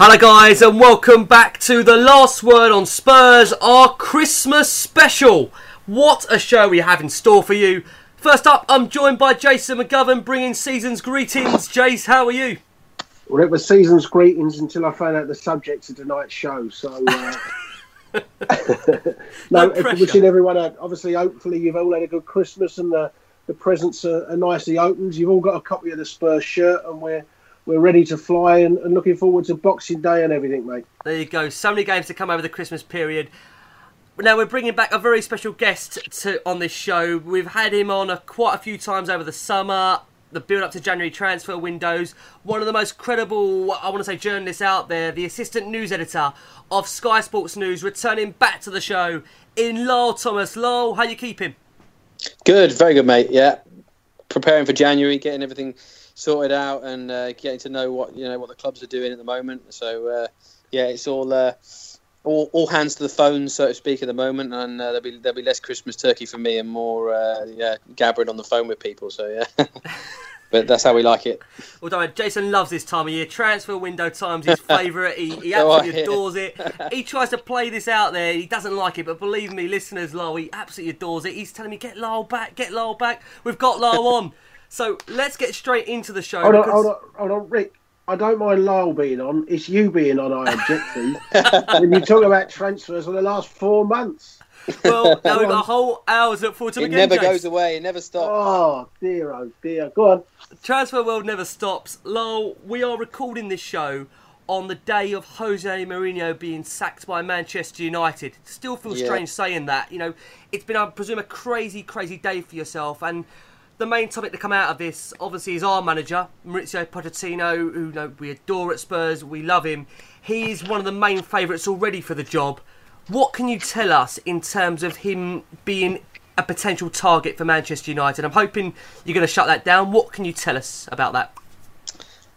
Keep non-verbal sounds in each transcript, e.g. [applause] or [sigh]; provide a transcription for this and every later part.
Hello, guys, and welcome back to the last word on Spurs, our Christmas special. What a show we have in store for you. First up, I'm joined by Jason McGovern bringing season's greetings. Jace, how are you? Well, it was season's greetings until I found out the subject of tonight's show. So, uh, [laughs] No no, wishing everyone a, obviously, hopefully, you've all had a good Christmas and the, the presents are, are nicely opened. You've all got a copy of the Spurs shirt, and we're we're ready to fly and, and looking forward to Boxing Day and everything, mate. There you go. So many games to come over the Christmas period. Now we're bringing back a very special guest to on this show. We've had him on a, quite a few times over the summer. The build up to January transfer windows. One of the most credible, I want to say, journalists out there. The assistant news editor of Sky Sports News, returning back to the show in Lyall Thomas. Lyall, how you keeping? Good, very good, mate. Yeah, preparing for January, getting everything sorted out, and uh, getting to know what you know what the clubs are doing at the moment. So uh, yeah, it's all, uh, all all hands to the phone, so to speak, at the moment, and uh, there'll be there'll be less Christmas turkey for me and more uh, yeah gabbering on the phone with people. So yeah, [laughs] but that's how we like it. Although Jason loves this time of year, transfer window time's his [laughs] favourite. He, he [laughs] absolutely adores it. He tries to play this out there. He doesn't like it, but believe me, listeners, Lyall, he absolutely adores it. He's telling me, get Lyall back, get Lyall back. We've got Lyall on. So let's get straight into the show. Hold on, because- hold on, hold on, Rick. I don't mind Lyall being on. It's you being on. I object to [laughs] when you talk about transfers for the last four months. Well, [laughs] now we've got a whole hours to look forward to It again. never Jace. goes away. It never stops. Oh dear, oh dear. Go on. Transfer world never stops. Lyall, we are recording this show on the day of Jose Mourinho being sacked by Manchester United. Still feels Yeah. strange saying that. You know, it's been, I presume, a crazy, crazy day for yourself. And the main topic to come out of this, obviously, is our manager, Mauricio Pochettino, who you know, we adore at Spurs. We love him. He is one of the main favourites already for the job. What can you tell us in terms of him being a potential target for Manchester United? I'm hoping you're going to shut that down. What can you tell us about that?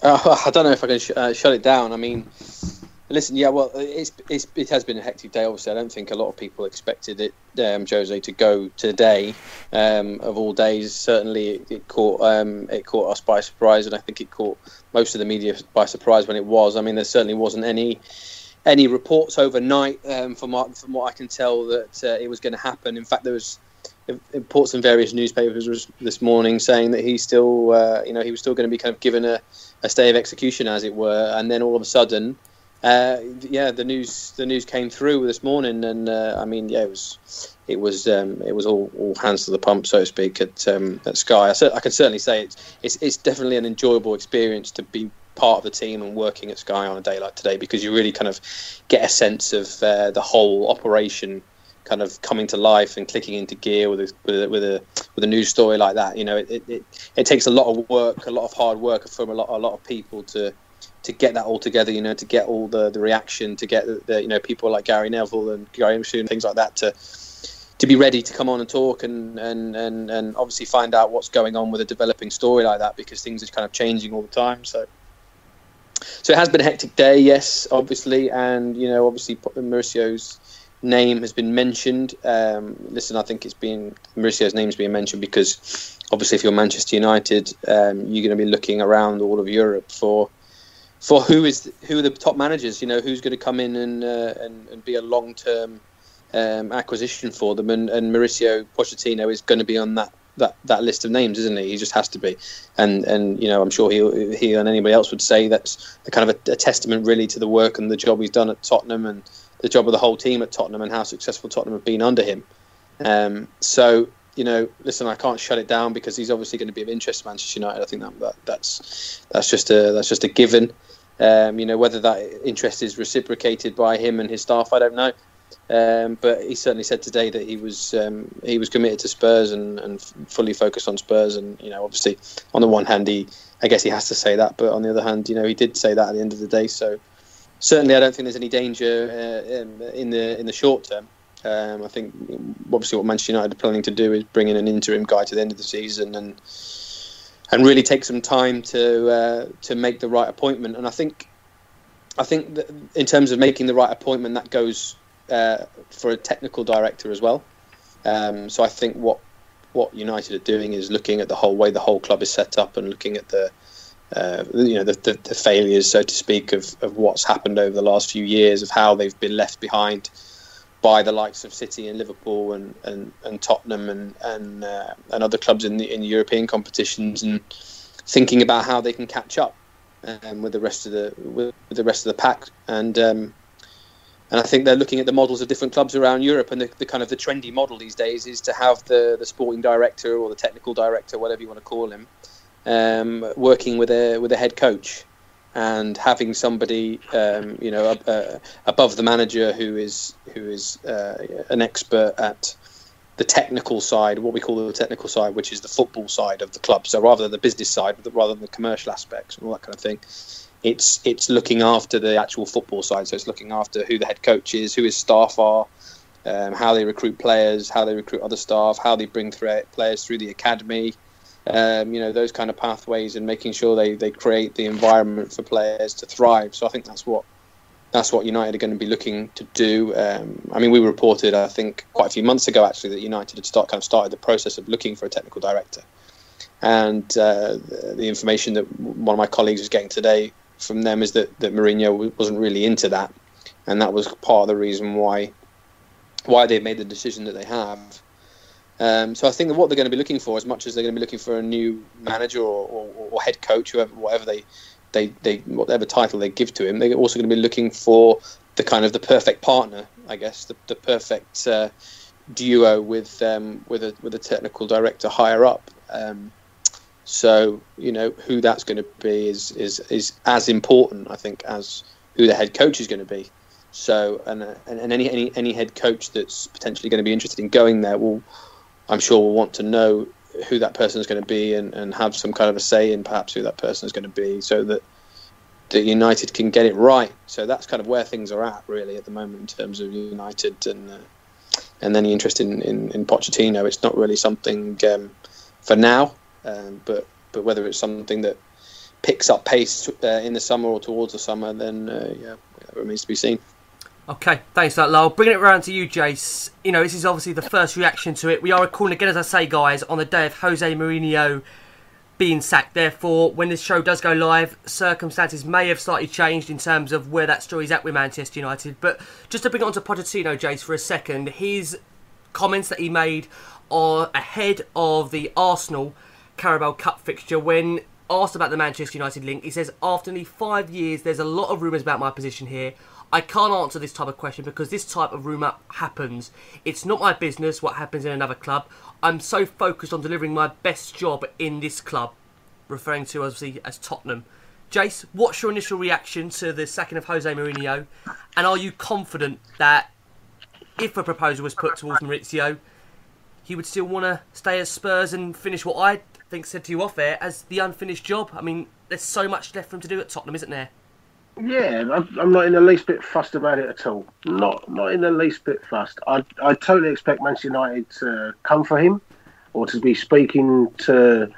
Uh, [laughs] I don't know if I can sh- uh, shut it down. I mean, listen, yeah, well, it's, it's it has been a hectic day. Obviously, I don't think a lot of people expected it, um, Jose, to go today. Um, of all days, certainly it, it caught um, it caught us by surprise, and I think it caught most of the media by surprise when it was. I mean, there certainly wasn't any any reports overnight um, from what, from what I can tell that uh, it was going to happen. In fact, there was reports in various newspapers this morning saying that he's still, uh, you know, he was still going to be kind of given a, a stay of execution, as it were, and then all of a sudden, uh, yeah, the news the news came through this morning, and uh, I mean, yeah, it was it was um, it was all, all hands to the pump, so to speak, at um, at Sky. I, I can certainly say it's, it's it's definitely an enjoyable experience to be part of the team and working at Sky on a day like today because you really kind of get a sense of uh, the whole operation kind of coming to life and clicking into gear with a with a with a, with a news story like that. You know, it, it, it, it takes a lot of work, a lot of hard work from a lot a lot of people to to get that all together. You know, to get all the, the reaction, to get the, the you know people like Gary Neville and Gary and things like that to to be ready to come on and talk and, and, and, and obviously find out what's going on with a developing story like that because things are kind of changing all the time. So so it has been a hectic day, yes, obviously, and you know, obviously Mauricio's name has been mentioned. Um, listen, I think it's been Mauricio's name's being mentioned because obviously, if you're Manchester United, um, you're going to be looking around all of Europe for for who is who are the top managers. You know, who's going to come in and uh, and, and be a long term um, acquisition for them, and, and Mauricio Pochettino is going to be on that. That, that list of names, isn't he? He just has to be, and and you know I'm sure he he and anybody else would say that's a kind of a, a testament really to the work and the job he's done at Tottenham and the job of the whole team at Tottenham and how successful Tottenham have been under him. Um, so you know, listen, I can't shut it down because he's obviously going to be of interest to Manchester United. I think that, that that's that's just a that's just a given. Um, you know, whether that interest is reciprocated by him and his staff, I don't know. Um, but he certainly said today that he was um, he was committed to Spurs and, and fully focused on Spurs. And you know, obviously, on the one hand, he I guess he has to say that, but on the other hand, you know, he did say that at the end of the day. So certainly, I don't think there's any danger uh, in the in the short term. Um, I think obviously what Manchester United are planning to do is bring in an interim guy to the end of the season and and really take some time to uh, to make the right appointment. And I think I think in terms of making the right appointment, that goes uh, for a technical director as well. Um, so I think what what United are doing is looking at the whole way the whole club is set up and looking at the uh, you know the, the, the failures, so to speak, of, of what's happened over the last few years, of how they've been left behind by the likes of City and Liverpool and, and, and Tottenham and and, uh, and other clubs in the in European competitions, and thinking about how they can catch up um, with the rest of the with, the rest of the pack. And um, and I think they're looking at the models of different clubs around Europe, and the, the kind of the trendy model these days is to have the the sporting director or the technical director, whatever you want to call him, um, working with a with a head coach and having somebody um, you know uh, above the manager who is who is uh, an expert at the technical side, what we call the technical side, which is the football side of the club. So rather than the business side, rather than the commercial aspects and all that kind of thing, it's it's looking after the actual football side. So it's looking after who the head coach is, who his staff are, um, how they recruit players, how they recruit other staff, how they bring thre- players through the academy um, you know those kind of pathways and making sure they, they create the environment for players to thrive. So I think that's what that's what United are going to be looking to do. Um, I mean, we reported I think quite a few months ago actually that United had start kind of started the process of looking for a technical director, and uh, the, the information that one of my colleagues was getting today from them is that that Mourinho wasn't really into that, and that was part of the reason why why they made the decision that they have. Um, so I think that what they're going to be looking for, as much as they're going to be looking for a new manager or, or, or head coach, whoever, whatever they, they, they, whatever title they give to him, they're also going to be looking for the kind of the perfect partner, I guess, the, the perfect uh, duo with um, with a with a technical director higher up. Um, so you know who that's going to be is is is as important, I think, as who the head coach is going to be. So and uh, and, and any, any any head coach that's potentially going to be interested in going there will I'm sure will want to know who that person is going to be and, and have some kind of a say in perhaps who that person is going to be so that that United can get it right. So that's kind of where things are at really at the moment in terms of United and uh, and any interest in, in, in Pochettino. It's not really something um, for now, um, but but whether it's something that picks up pace uh, in the summer or towards the summer, then uh, yeah, remains to be seen. Okay, thanks for that, Lyall. Bringing it round to you, Jace. You know, this is obviously the first reaction to it. We are recording again, as I say, guys, on the day of Jose Mourinho being sacked. Therefore, when this show does go live, circumstances may have slightly changed in terms of where that story's at with Manchester United. But just to bring it on to Pochettino, Jace, for a second, his comments that he made are ahead of the Arsenal Carabao Cup fixture when asked about the Manchester United link. He says, after nearly five years, there's a lot of rumours about my position here. I can't answer this type of question because this type of rumour happens. It's not my business what happens in another club. I'm so focused on delivering my best job in this club, referring to obviously as Tottenham. Jace, what's your initial reaction to the sacking of Jose Mourinho? And are you confident that if a proposal was put towards Mauricio, he would still want to stay at Spurs and finish what I think said to you off air as the unfinished job? I mean, there's so much left for him to do at Tottenham, isn't there? Yeah, I'm, not in the least bit fussed about it at all. Not not in the least bit fussed. I I totally expect Manchester United to come for him, or to be speaking to,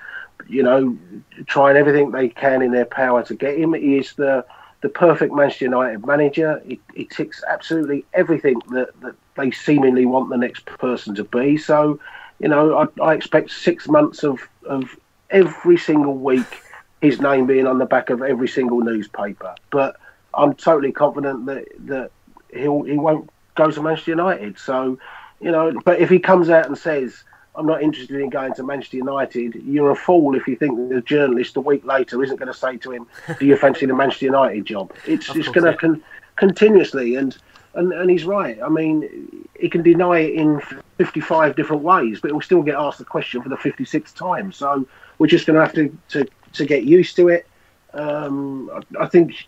you know, trying everything they can in their power to get him. He is the the perfect Manchester United manager. He, he ticks absolutely everything that, that they seemingly want the next person to be. So, you know, I, I expect six months of, of every single week his name being on the back of every single newspaper. But I'm totally confident that that he'll he won't go to Manchester United. So, you know, but if he comes out and says I'm not interested in going to Manchester United, you're a fool if you think that the journalist a week later isn't going to say to him, "Do you fancy the Manchester United job?" It's Of it's going to con- continuously and. And, and he's right. I mean, he can deny it in 55 different ways, but he'll still get asked the question for the 56th time. So we're just going to have to, to, to get used to it. Um, I, I think,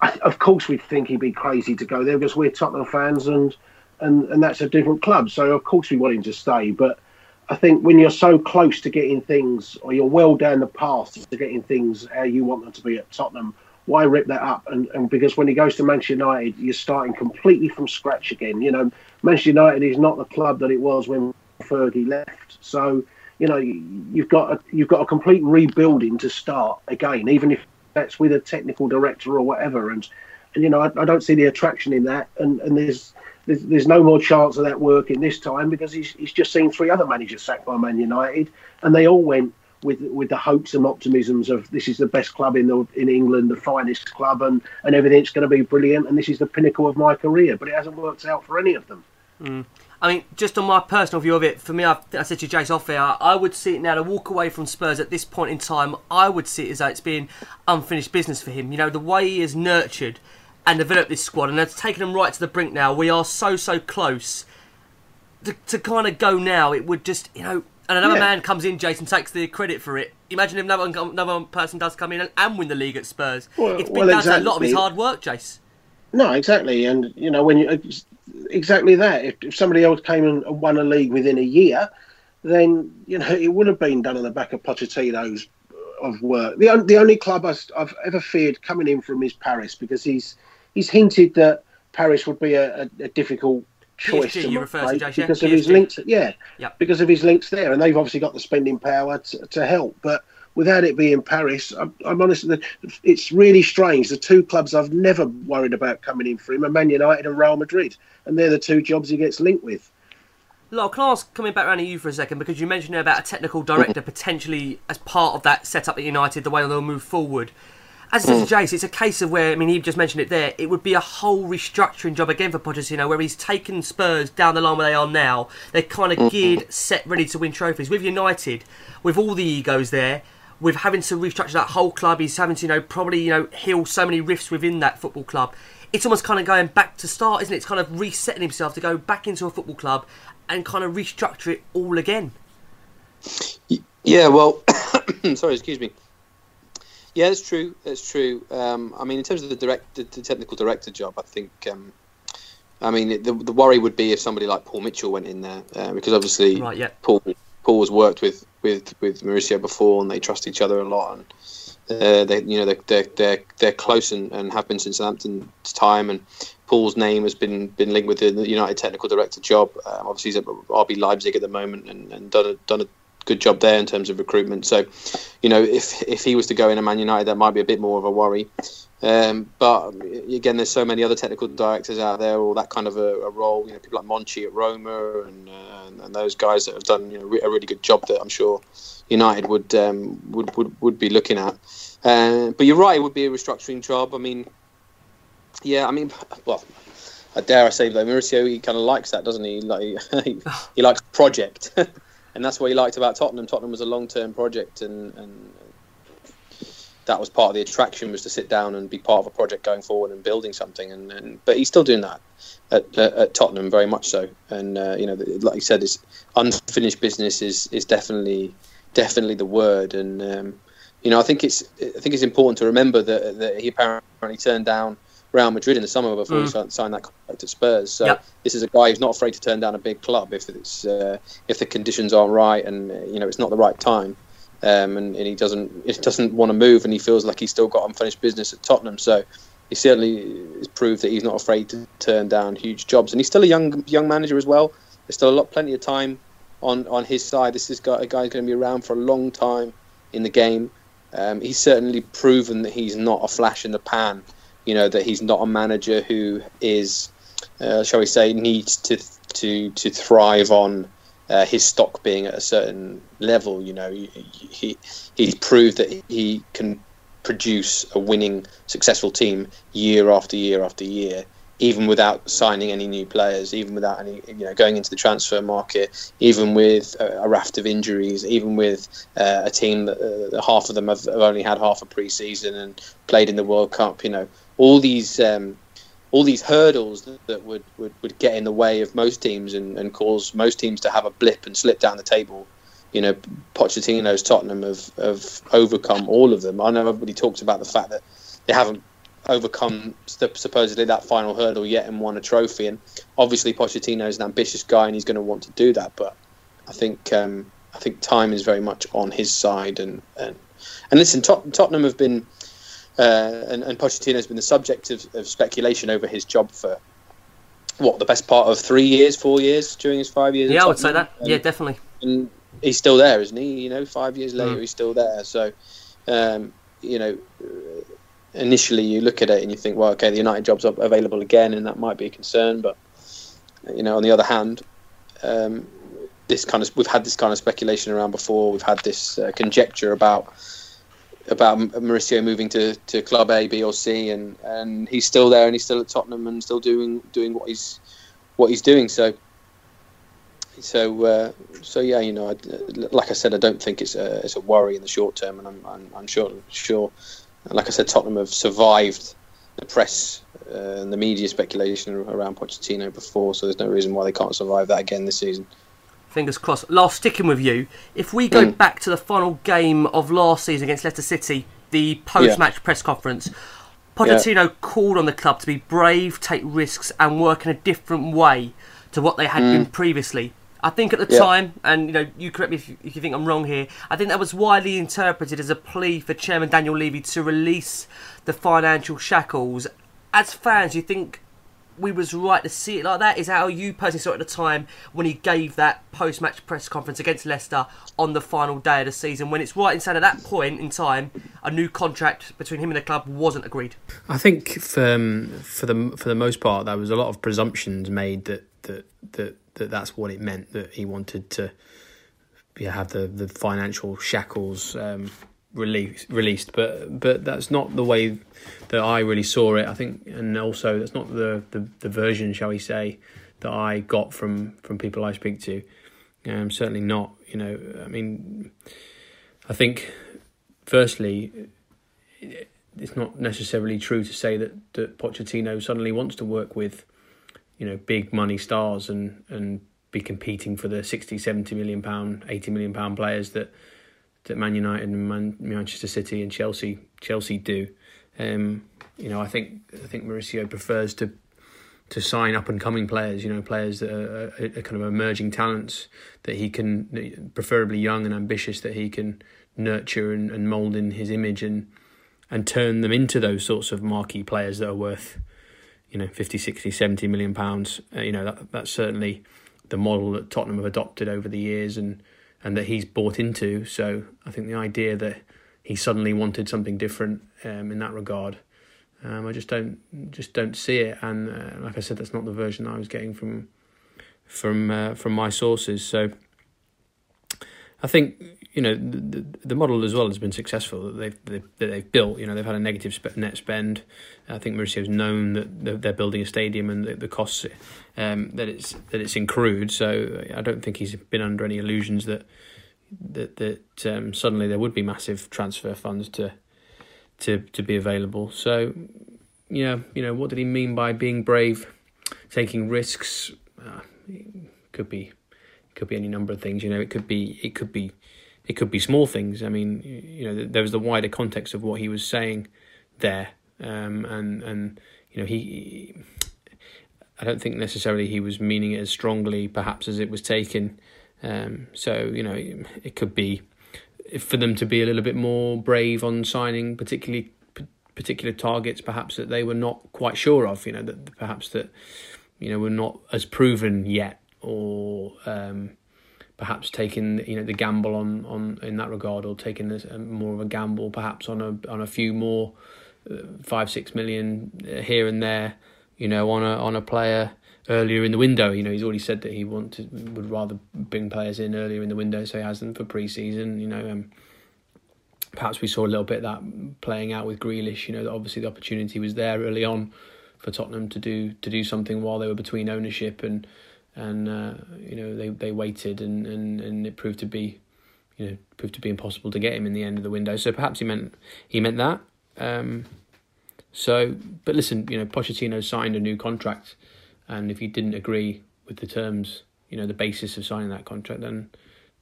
I, of course, we'd think he'd be crazy to go there because we're Tottenham fans and, and, and that's a different club. So, of course, we want him to stay. But I think when you're so close to getting things, or you're well down the path to getting things how you want them to be at Tottenham, why rip that up? And, and because when he goes to Manchester United, you're starting completely from scratch again. You know, Manchester United is not the club that it was when Fergie left. So, you know, you- you've got a, you've got a complete rebuilding to start again, even if that's with a technical director or whatever. And, and you know, I, I don't see the attraction in that. And, and there's, there's there's no more chance of that working this time because he's he's just seen three other managers sacked by Man United, and they all went with with the hopes and optimisms of this is the best club in the in England, the finest club, and and everything's going to be brilliant, and this is the pinnacle of my career. But it hasn't worked out for any of them. Mm. I mean, just on my personal view of it, for me, I, I said to Jace off air, I would see it now to walk away from Spurs at this point in time. I would see it as though it's being unfinished business for him. You know, the way he has nurtured and developed this squad and has taken them right to the brink now. We are so, so close to, to kind of go now. It would just, you know, and another Yeah. man comes in, Jason takes the credit for it. Imagine if another, another person does come in and, and win the league at Spurs. Well- it's been well, down to a lot of his hard work, Jace. No, exactly, and you know when you uh, exactly that. If, if somebody else came and won a league within a year, then you know it would have been done on the back of Pochettino's uh, of work. The the only club I, have ever feared coming in from is Paris because he's he's hinted that Paris would be a, a, a difficult choice PSG to to, make yeah? because of his links. Yeah, Yep. because of his links there, and they've obviously got the spending power to, to help. But without it being Paris, I'm, I'm honest. It's really strange. The two clubs I've never worried about coming in for him are Man United and Real Madrid, and they're the two jobs he gets linked with. Lyall, can I ask, coming back around to you for a second, because you mentioned about a technical director mm-hmm. potentially as part of that setup at United, the way they'll move forward. As I said to Jace, it's a case of where, I mean, he just mentioned it there, it would be a whole restructuring job again for Pochettino, where he's taken Spurs down the line where they are now. They're kind of mm-hmm. geared, set, ready to win trophies. With United, with all the egos there, with having to restructure that whole club, he's having to, you know, probably, you know, heal so many rifts within that football club. It's almost kind of going back to start, isn't it? It's kind of resetting himself to go back into a football club and kind of restructure it all again. Yeah, well, [coughs] sorry, excuse me. Yeah, that's true. That's true. Um, I mean, in terms of the direct, the, technical director job, I think. Um, I mean, the, the worry would be if somebody like Paul Mitchell went in there, uh, because obviously Right, yeah. Paul Paul has worked with, with, with Mauricio before, and they trust each other a lot, and uh, they you know they're they're they're, they're close and, and have been since Southampton's time, and Paul's name has been been linked with the United technical director job. Um, obviously, he's at RB Leipzig at the moment, and, and done a done a good job there in terms of recruitment. So, you know, if if he was to go in at Man United, that might be a bit more of a worry. Um, but again, there's so many other technical directors out there, or that kind of a, a role. You know, people like Monchi at Roma, and, uh, and those guys that have done you know re- a really good job that I'm sure United would um, would, would would be looking at. Uh, but you're right, it would be a restructuring job. I mean, yeah, I mean, well, I dare I say, though, Mauricio he kind of likes that, doesn't he? Like [laughs] he, he likes project. [laughs] and that's what he liked about Tottenham. Tottenham was a long term project, and, and that was part of the attraction was to sit down and be part of a project going forward and building something. And, and but he's still doing that at, at, at Tottenham very much so. And uh, you know, like you said, it's unfinished business is is definitely definitely the word. And um, you know, I think it's I think it's important to remember that that he apparently turned down Real Madrid in the summer before he signed that contract at Spurs. So Yep. this is a guy who's not afraid to turn down a big club if it's uh, if the conditions aren't right and you know it's not the right time. Um, and, and he doesn't he doesn't want to move, and he feels like he's still got unfinished business at Tottenham. So he certainly has proved that he's not afraid to turn down huge jobs, and he's still a young young manager as well. There's still a lot, plenty of time on on his side. This is a guy who's going to be around for a long time in the game. Um, he's certainly proven that he's not a flash in the pan. You know that he's not a manager who is, uh, shall we say, needs to to to thrive on uh, his stock being at a certain level. You know, he, he he's proved that he can produce a winning, successful team year after year after year, even without signing any new players, even without any, you know, going into the transfer market, even with a, a raft of injuries, even with uh, a team that uh, half of them have, have only had half a pre-season and played in the World Cup. You know, all these. Um, all these hurdles that, would, would, would get in the way of most teams and, and cause most teams to have a blip and slip down the table. You know, Pochettino's Tottenham have, have overcome all of them. I know everybody talks about the fact that they haven't overcome supposedly that final hurdle yet and won a trophy. And obviously, Pochettino is an ambitious guy and he's going to want to do that. But I think um, I think time is very much on his side. And and, and listen, Tot- Tottenham have been uh, and, and Pochettino has been the subject of, of speculation over his job for what the best part of three years, four years during his five years. Yeah, I would say that. Yeah, definitely. and he's still there, isn't he? You know, five years later, Mm. he's still there. So, um, you know, initially you look at it and you think, well, okay, the United job's available again, and that might be a concern. But you know, on the other hand, um, this kind of we've had this kind of speculation around before. We've had this uh, conjecture about about Mauricio moving to, to club A, B, or C, and, and he's still there, and he's still at Tottenham, and still doing doing what he's what he's doing. So so uh, so yeah, you know, I, like I said, I don't think it's a it's a worry in the short term, and I'm I'm, I'm sure sure. Like I said, Tottenham have survived the press uh, and the media speculation around Pochettino before, so there's no reason why they can't survive that again this season. Fingers crossed. Last, sticking with you, if we go Mm. back to the final game of last season against Leicester City, the post-match press conference, Pochettino called on the club to be brave, take risks, and work in a different way to what they had been previously. I think at the Mm. Yeah. time, and you know, you correct me if you, if you think I'm wrong here. I think that was widely interpreted as a plea for Chairman Daniel Levy to release the financial shackles. As fans, you think we was right to see it like that? Is that how you personally saw it at the time when he gave that post-match press conference against Leicester on the final day of the season? When it's right in saying at that point in time, a new contract between him and the club wasn't agreed. I think for um, for the for the most part, there was a lot of presumptions made that that that, that that's what it meant that he wanted to yeah, have the, the financial shackles um, released released, but but that's not the way that I really saw it. I think, and also that's not the, the, the version, shall we say, that I got from from people I speak to. Um, certainly not. You know, I mean, I think firstly it's not necessarily true to say that, that Pochettino suddenly wants to work with, you know, big money stars and, and be competing for the 60, 70 million pound, 80 million pound players that that Man United and Man, Manchester City and Chelsea Chelsea do. Um, you know, I think I think Mauricio prefers to to sign up and coming players. You know, players that are, are, are kind of emerging talents that he can, preferably young and ambitious, that he can nurture and, and mould in his image and and turn them into those sorts of marquee players that are worth, you know, 50, 60, 70 million pounds. Uh, you know, that that's certainly the model that Tottenham have adopted over the years and and that he's bought into. So I think the idea that he suddenly wanted something different um, in that regard, um, I just don't just don't see it. And uh, like I said, that's not the version I was getting from from uh, from my sources. So I think you know the, the, model as well has been successful that they've, they've that they've built. You know they've had a negative sp- net spend. I think Mauricio's known that they're, they're building a stadium and the, the costs um, that it's that it's incurred. So I don't think he's been under any illusions that that that um, suddenly there would be massive transfer funds to to to be available. So yeah, you know what did he mean by being brave, taking risks? Uh, could be could be any number of things. You know, it could be it could be it could be small things. I mean, you know, there was the wider context of what he was saying there, um, and and you know he. I don't think necessarily he was meaning it as strongly, perhaps as it was taken. Um, so you know, it, it could be for them to be a little bit more brave on signing, particularly particular targets, perhaps that they were not quite sure of. You know, that perhaps that you know were not as proven yet, or um, perhaps taking you know the gamble on on in that regard, or taking this, uh, more of a gamble, perhaps on a on a few more uh, five six million uh, here and there. You know, on a on a player earlier in the window. You know, he's already said that he wanted would rather bring players in earlier in the window, so he has them for pre-season. You know, um, perhaps we saw a little bit of that playing out with Grealish. You know, obviously the opportunity was there early on for Tottenham to do to do something while they were between ownership and and uh, you know they they waited and, and and it proved to be you know proved to be impossible to get him in the end of the window. So perhaps he meant he meant that. Um, so, but listen, you know, Pochettino signed a new contract, and if he didn't agree with the terms, you know, the basis of signing that contract, then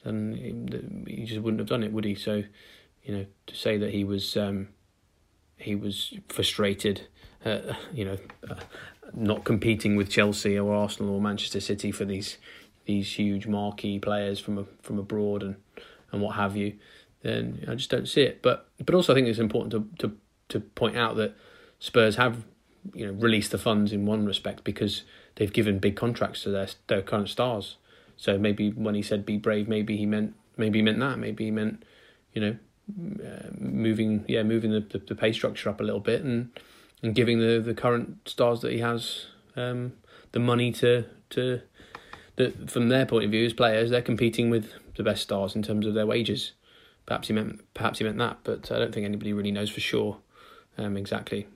then he, just wouldn't have done it, would he? So, you know, to say that he was um, he was frustrated, uh, you know, uh, not competing with Chelsea or Arsenal or Manchester City for these these huge marquee players from a, from abroad and and what have you, then I just don't see it. But but also I think it's important to to to point out that Spurs have you know released the funds in one respect because they've given big contracts to their their current stars. So maybe when he said "be brave," maybe he meant maybe he meant that. Maybe he meant you know uh, moving yeah moving the, the, the pay structure up a little bit and and giving the, the current stars that he has um, the money to to that from their point of view as players they're competing with the best stars in terms of their wages. Perhaps he meant perhaps he meant that, but I don't think anybody really knows for sure um, exactly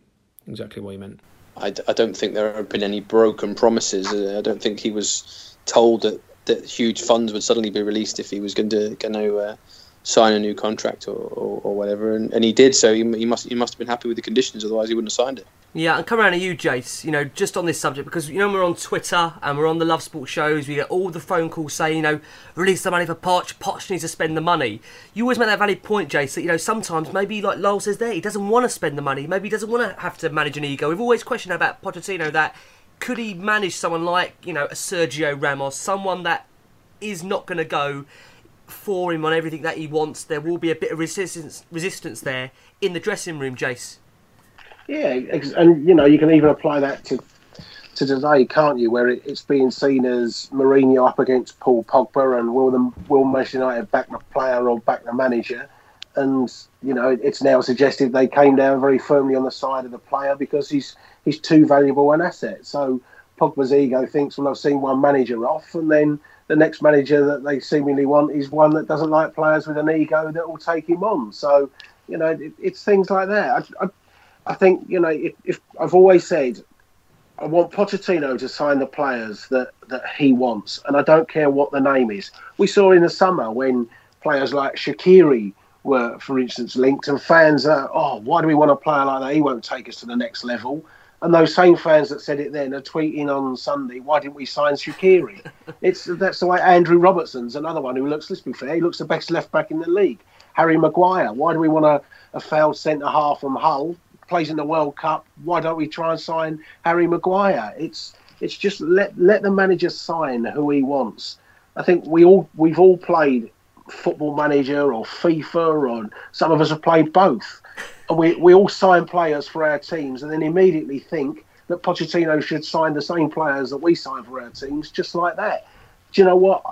exactly what he meant. I, d- I don't think there have been any broken promises. Uh, I don't think he was told that, that huge funds would suddenly be released if he was going to going to uh, sign a new contract or, or, or whatever, and, and he did. So he, he must he must have been happy with the conditions. Otherwise, he wouldn't have signed it. Yeah, and come around to you, Jace. You know, just on this subject because you know we're on Twitter and we're on the Love Sport shows. We get all the phone calls saying, you know, release the money for Poch. Poch needs to spend the money. You always make that valid point, Jace. That you know sometimes maybe like Lyall says there, he doesn't want to spend the money. Maybe he doesn't want to have to manage an ego. We've always questioned about Pochettino that could he manage someone like you know a Sergio Ramos, someone that is not going to go for him on everything that he wants. There will be a bit of resistance resistance there in the dressing room, Jace. Yeah, and you know you can even apply that to to today, can't you? Where it, it's being seen as Mourinho up against Paul Pogba, and will them will Manchester United back the player or back the manager? And you know it's now suggested they came down very firmly on the side of the player because he's he's too valuable an asset. So Pogba's ego thinks, well, I've seen one manager off, and then the next manager that they seemingly want is one that doesn't like players with an ego that will take him on. So you know it, it's things like that. I, I, I think you know if, if I've always said I want Pochettino to sign the players that, that he wants, and I don't care what the name is. We saw in the summer when players like Shaqiri were, for instance, linked, and fans are, oh, why do we want a player like that? He won't take us to the next level. And those same fans that said it then are tweeting on Sunday, why didn't we sign Shaqiri? [laughs] it's that's the way Andrew Robertson's another one who looks, let's be fair, he looks the best left back in the league. Harry Maguire, why do we want a, a failed centre half from Hull? plays in the World Cup. Why don't we try and sign Harry Maguire? It's it's just let let the manager sign who he wants. I think we all we've all played Football Manager or FIFA, or some of us have played both, and we we all sign players for our teams, and then immediately think that Pochettino should sign the same players that we sign for our teams, just like that. Do you know what?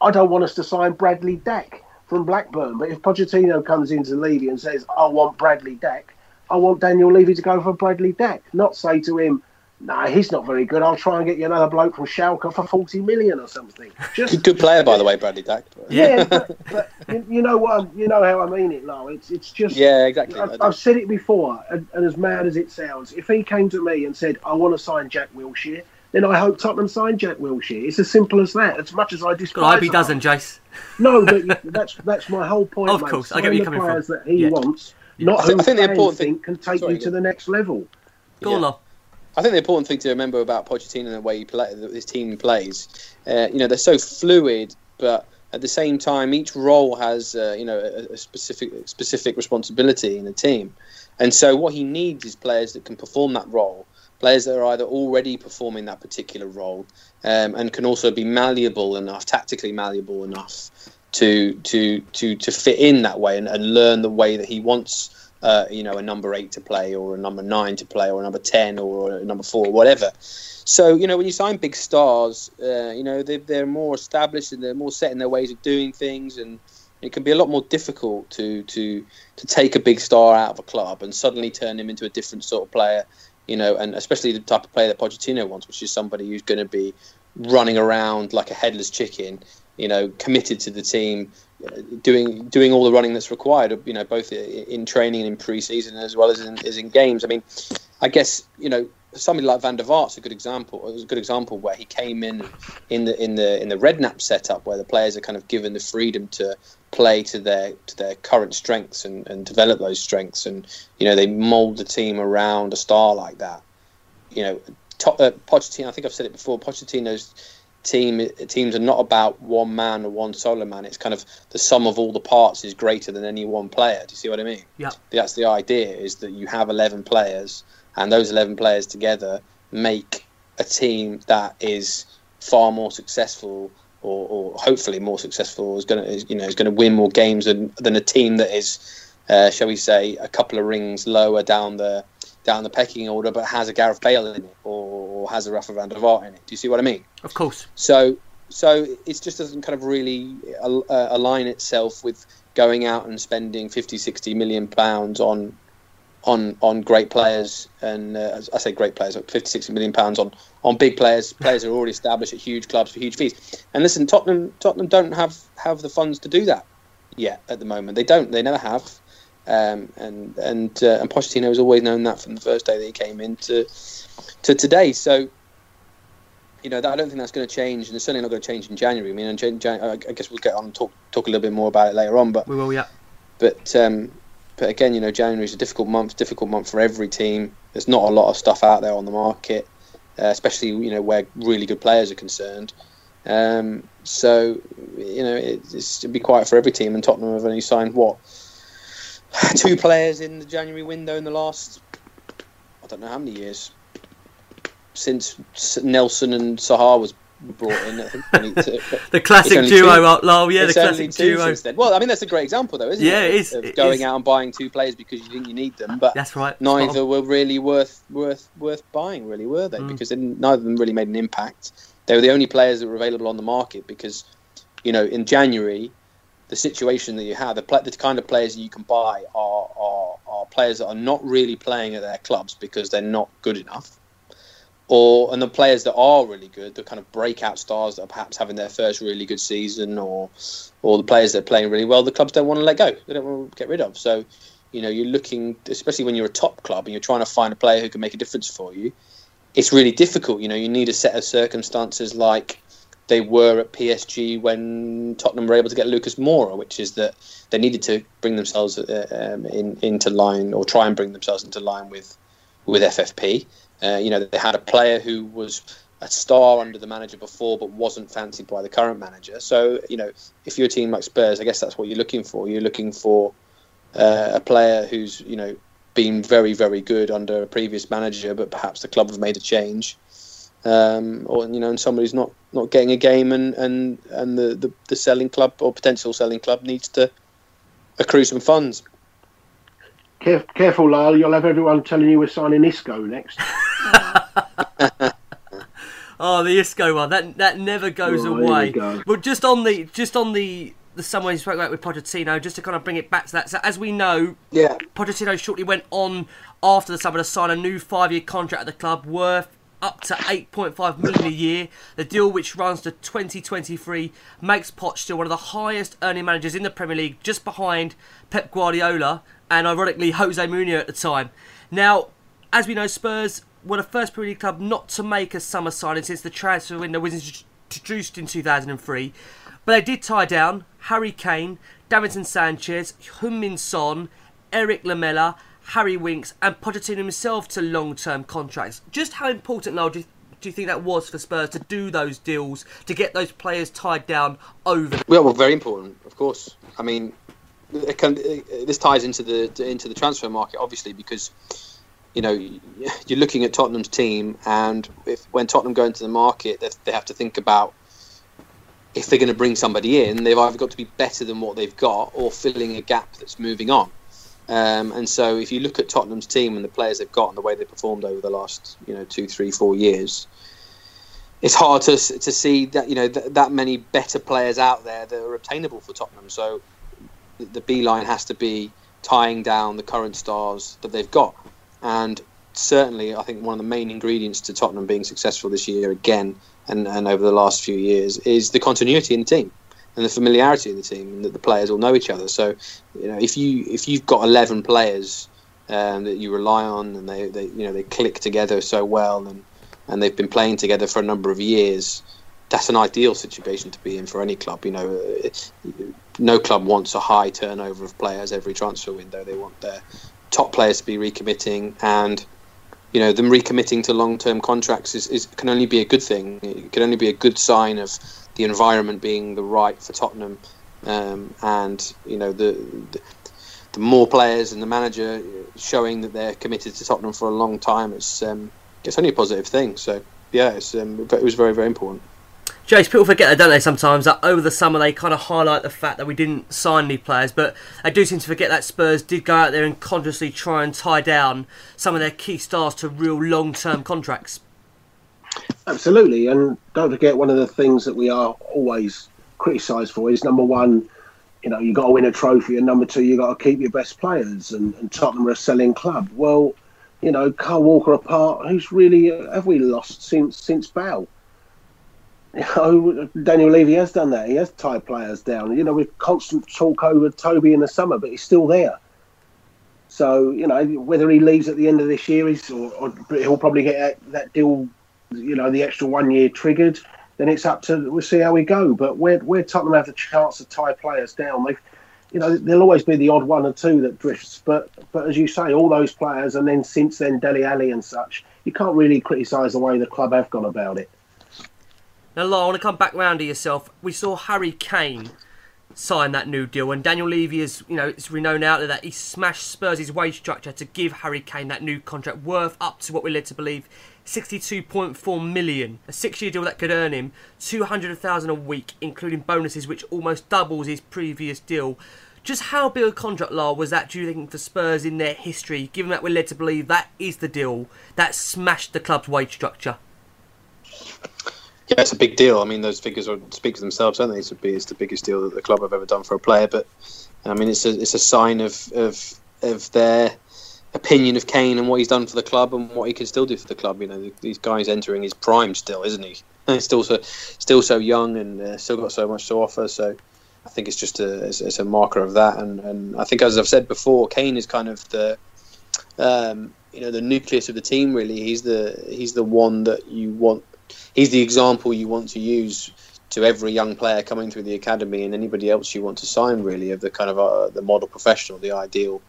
I don't want us to sign Bradley Dack from Blackburn, but if Pochettino comes into Levy and says, "I want Bradley Dack," I want Daniel Levy to go for Bradley Dack, not say to him, nah, he's not very good. I'll try and get you another bloke from Schalke for 40 million or something. Just Good, good player, by the way, Bradley Dack. yeah, but, but you, you know what? I'm- You know how I mean it, Lo. It's it's just Yeah, exactly. I've, I've said it before, and, and as mad as it sounds, if he came to me and said, "I want to sign Jack Wilshere," then I hope Tottenham sign Jack Wilshere. It's as simple as that. As much as I despise, God, I hope he him. doesn't, Jace. No, but you- that's that's my whole point. Of mate. course, I get where you're the coming players from. that he Yeah. wants, not I think- who I think the important thing- can take Sorry, you to go. the next level. Go Yeah. on, Lo. I think the important thing to remember about Pochettino and the way he play, his team plays, uh, you know, they're so fluid, but at the same time, each role has, uh, you know, a, a specific specific responsibility in the team, and so what he needs is players that can perform that role, players that are either already performing that particular role, um, and can also be malleable enough, tactically malleable enough to to to to fit in that way and, and learn the way that he wants uh, you know, a number eight to play, or a number nine to play, or a number ten, or a number four, whatever. So you know, when you sign big stars, uh, you know they, they're more established and they're more set in their ways of doing things, and it can be a lot more difficult to to to take a big star out of a club and suddenly turn him into a different sort of player. You know, and especially the type of player that Pochettino wants, which is somebody who's going to be running around like a headless chicken. You know, committed to the team, doing doing all the running that's required. You know, both in training and in pre-season as well as in, as in games. I mean, I guess you know somebody like Van der Vaart's a good example. It was a good example where he came in in the in the in the Redknapp setup where the players are kind of given the freedom to play to their to their current strengths and, and develop those strengths, and you know they mould the team around a star like that. You know, uh, Pochettino. I think I've said it before. Pochettino's team teams are not about one man or one solo man. It's kind of the sum of all the parts is greater than any one player. Do you see what I mean? Yeah. That's the idea is that you have eleven players, and those eleven players together make a team that is far more successful. Or, or hopefully more successful is going to you know is going to win more games than than a team that is, uh, shall we say, a couple of rings lower down the down the pecking order, but has a Gareth Bale in it or, has a Rafa van der Vaart in it. Do you see what I mean? Of course. So, so it just doesn't kind of really uh, align itself with going out and spending 50, 60 million pounds on on on great players and uh, I say great players, like 50, 60 million pounds on on big players, [laughs] players who are already established at huge clubs for huge fees. And listen, Tottenham Tottenham don't have have the funds to do that yet at the moment. They don't. They never have. Um, and and uh, and Pochettino has always known that from the first day that he came into to to today. So you know, that, I don't think that's going to change, and it's certainly not going to change in January. I mean, in Jan- I guess we'll get on and talk talk a little bit more about it later on. But We will, yeah. but um, but again, you know, January is a difficult month, difficult month for every team. There's not a lot of stuff out there on the market, uh, especially you know where really good players are concerned. Um, so you know, it, it's to be quiet for every team, and Tottenham have only signed what [laughs] two players in the January window in the last I don't know how many years since Nelsen and Saha was brought in. I think only two- [laughs] The classic duo, yeah, the It's only classic duo. Well, I mean that's a great example, though, isn't Yeah, it? Yeah, it is, it going is. out and buying two players because you think you need them, but That's right. neither were really worth worth worth buying, really, were they? Mm. Because they, neither of them really made an impact. They were the only players that were available on the market because, you know, in January, the situation that you have, the, the kind of players you can buy are, are are players that are not really playing at their clubs because they're not good enough, or and the players that are really good, the kind of breakout stars that are perhaps having their first really good season, or or the players that are playing really well, the clubs don't want to let go, they don't want to get rid of. So, you know, you're looking, especially when you're a top club and you're trying to find a player who can make a difference for you. It's really difficult. You know, you need a set of circumstances like they were at PSG when Tottenham were able to get Lucas Moura, which is that they needed to bring themselves uh, um, in, into line or try and bring themselves into line with with FFP. Uh, you know, they had a player who was a star under the manager before, but wasn't fancied by the current manager. So, you know, if you're a team like Spurs, I guess that's what you're looking for. You're looking for uh, a player who's, you know, been very, very good under a previous manager, but perhaps the club have made a change um, or you know, and somebody's not, not getting a game, and and and the, the, the selling club or potential selling club needs to accrue some funds. Careful, Lyall. You'll have everyone telling you we're signing Isco next. [laughs] Oh, the Isco one that that never goes Oh, away. go. But just on the just on the the someone you spoke about with Pochettino, just to kind of bring it back to that. So as we know, Yeah, Pochettino shortly went on after the summer to sign a new five-year contract at the club worth up to 8.5 million a year. The deal, which runs to 2023, makes Poch still one of the highest earning managers in the Premier League, just behind Pep Guardiola and, ironically, Jose Mourinho at the time. Now, as we know, Spurs were the first Premier League club not to make a summer signing since the transfer window was introduced in 2003. But they did tie down Harry Kane, Davinson Sanchez, Heung-Min Son, Eric Lamela, Harry Winks, and Pochettino himself to long-term contracts. Just how important, Noel, do you, do you think that was for Spurs to do those deals to get those players tied down over? Well, well, very important, of course. I mean, can, this ties into the into the transfer market, obviously, because you know you're looking at Tottenham's team, and if when Tottenham go into the market, they, they have to think about if they're going to bring somebody in, they've either got to be better than what they've got or filling a gap that's moving on. Um, and so, if you look at Tottenham's team and the players they've got and the way they performed over the last, you know, two, three, four years, it's hard to to see that you know th- that many better players out there that are obtainable for Tottenham. So, the, the B line has to be tying down the current stars that they've got, and certainly, I think one of the main ingredients to Tottenham being successful this year again and, and over the last few years is the continuity in the team and the familiarity of the team, and that the players all know each other. So, you know, if you if you've got eleven players um, that you rely on, and they, they you know they click together so well, and and they've been playing together for a number of years, that's an ideal situation to be in for any club. You know, no club wants a high turnover of players every transfer window. They want their top players to be recommitting and you know them recommitting to long-term contracts is, is can only be a good thing. It can only be a good sign of the environment being the right for Tottenham, um, and you know the, the the more players and the manager showing that they're committed to Tottenham for a long time. It's um, it's only a positive thing. So yeah, it's, um, it was very very important. Jace, people forget that, don't they, sometimes, that over the summer they kind of highlight the fact that we didn't sign any players, but they do seem to forget that Spurs did go out there and consciously try and tie down some of their key stars to real long term contracts. Absolutely, and don't forget one of the things that we are always criticised for is number one, you know, you got to win a trophy, and number two, you got to keep your best players. And, and Tottenham are a selling club. Well, you know, Kyle Walker apart, who's really have we lost since since Bell? [laughs] You know, Daniel Levy has done that. He has tied players down. You know, with constant talk over Toby in the summer, but he's still there. So you know, whether he leaves at the end of this year, is or, or he'll probably get that, that deal you know the extra one year triggered, then it's up to we'll see how we go. But where Tottenham have the chance to tie players down, they you know there'll always be the odd one or two that drifts. But but as you say, all those players, and then since then Dele Alli and such, you can't really criticise the way the club have gone about it. Now, Lyall, I want to come back round to yourself. We saw Harry Kane sign that new deal, and Daniel Levy is, you know, it's renowned out there that he smashed Spurs' wage structure to give Harry Kane that new contract worth up to what we're led to believe 62.4 million. A six-year deal that could earn him 200,000 a week, including bonuses, which almost doubles his previous deal. Just how big a contract, Lyall, was that, do you think, for Spurs in their history, given that we're led to believe that is the deal that smashed the club's wage structure? Yeah, it's a big deal. I mean, those figures are, speak for themselves, don't they? It's, a, it's the biggest deal that the club have ever done for a player. But I mean, it's a it's a sign of of of their opinion of Kane and what he's done for the club and what he can still do for the club. You know, these guys entering his prime still, isn't he? [laughs] He's still so still so young and uh, still got so much to offer. So I think it's just a it's, it's a marker of that. And and I think as I've said before, Kane is kind of the um, you know the nucleus of the team. Really, he's the he's the one that you want. He's the example you want to use to every young player coming through the academy and anybody else you want to sign. Really, of the kind of uh, the model professional, the ideal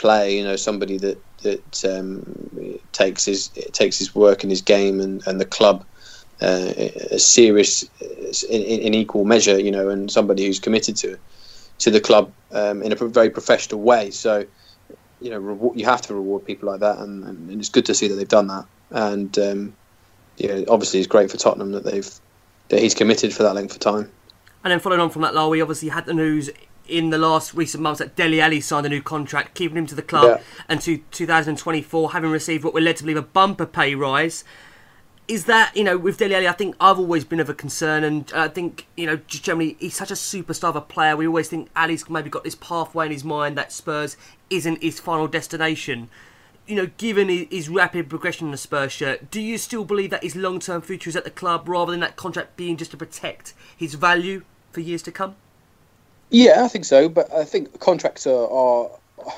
player. You know, somebody that that um, takes his takes his work and his game and, and the club uh, serious in, in equal measure. You know, and somebody who's committed to to the club um, in a very professional way. So you know, you have to reward people like that, and, and, it's good to see that they've done that. And um, you know, obviously, it's great for Tottenham that they've that he's committed for that length of time. And then following on from that, we obviously had the news in the last recent months that Dele Alli signed a new contract, keeping him to the club Yeah. to 2024, having received what we're led to believe a bumper pay rise. Is that, you know, with Dele Alli, I think I've always been of a concern, and I think, you know, just generally, he's such a superstar of a player. We always think Alli's maybe got this pathway in his mind that Spurs isn't his final destination. you know, given his, rapid progression in the Spurs shirt, do you still believe that his long-term future is at the club rather than that contract being just to protect his value for years to come? Yeah, I think so. But I think contracts are, are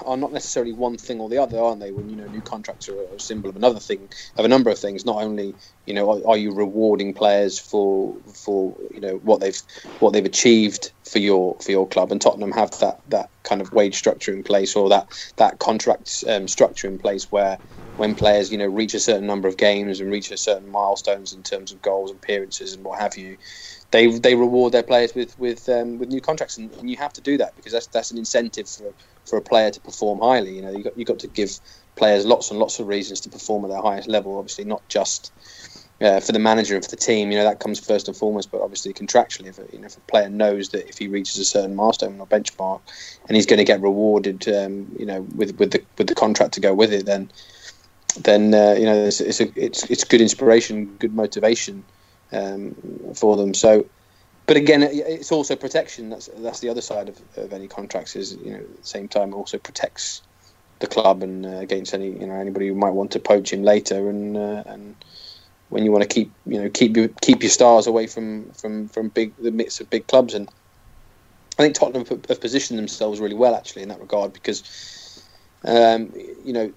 are not necessarily one thing or the other, aren't they? When you know new contracts are a symbol of another thing, of a number of things. Not only you know are, are you rewarding players for for you know what they've what they've achieved for your for your club, and Tottenham have that that kind of wage structure in place or that that contract um, structure in place where when players you know reach a certain number of games and reach a certain milestones in terms of goals, appearances, and what have you, they they reward their players with with um, with new contracts, and, and, you have to do that because that's that's an incentive for for a player to perform highly. You know, you got you got to give players lots and lots of reasons to perform at their highest level. Obviously, not just uh, for the manager for the team. You know, that comes first and foremost, but obviously contractually, if a, you know, if a player knows that if he reaches a certain milestone or benchmark, and he's going to get rewarded, um, you know, with with the with the contract to go with it, then then uh, you know it's it's, a, it's it's good inspiration, good motivation um, for them. So, but again, it's also protection. That's that's the other side of, of any contracts. Is you know at the same time also protects the club and uh, against any you know anybody who might want to poach him later and uh, and when you want to keep you know keep your keep your stars away from from from big the mix of big clubs and I think Tottenham have positioned themselves really well actually in that regard because um, you know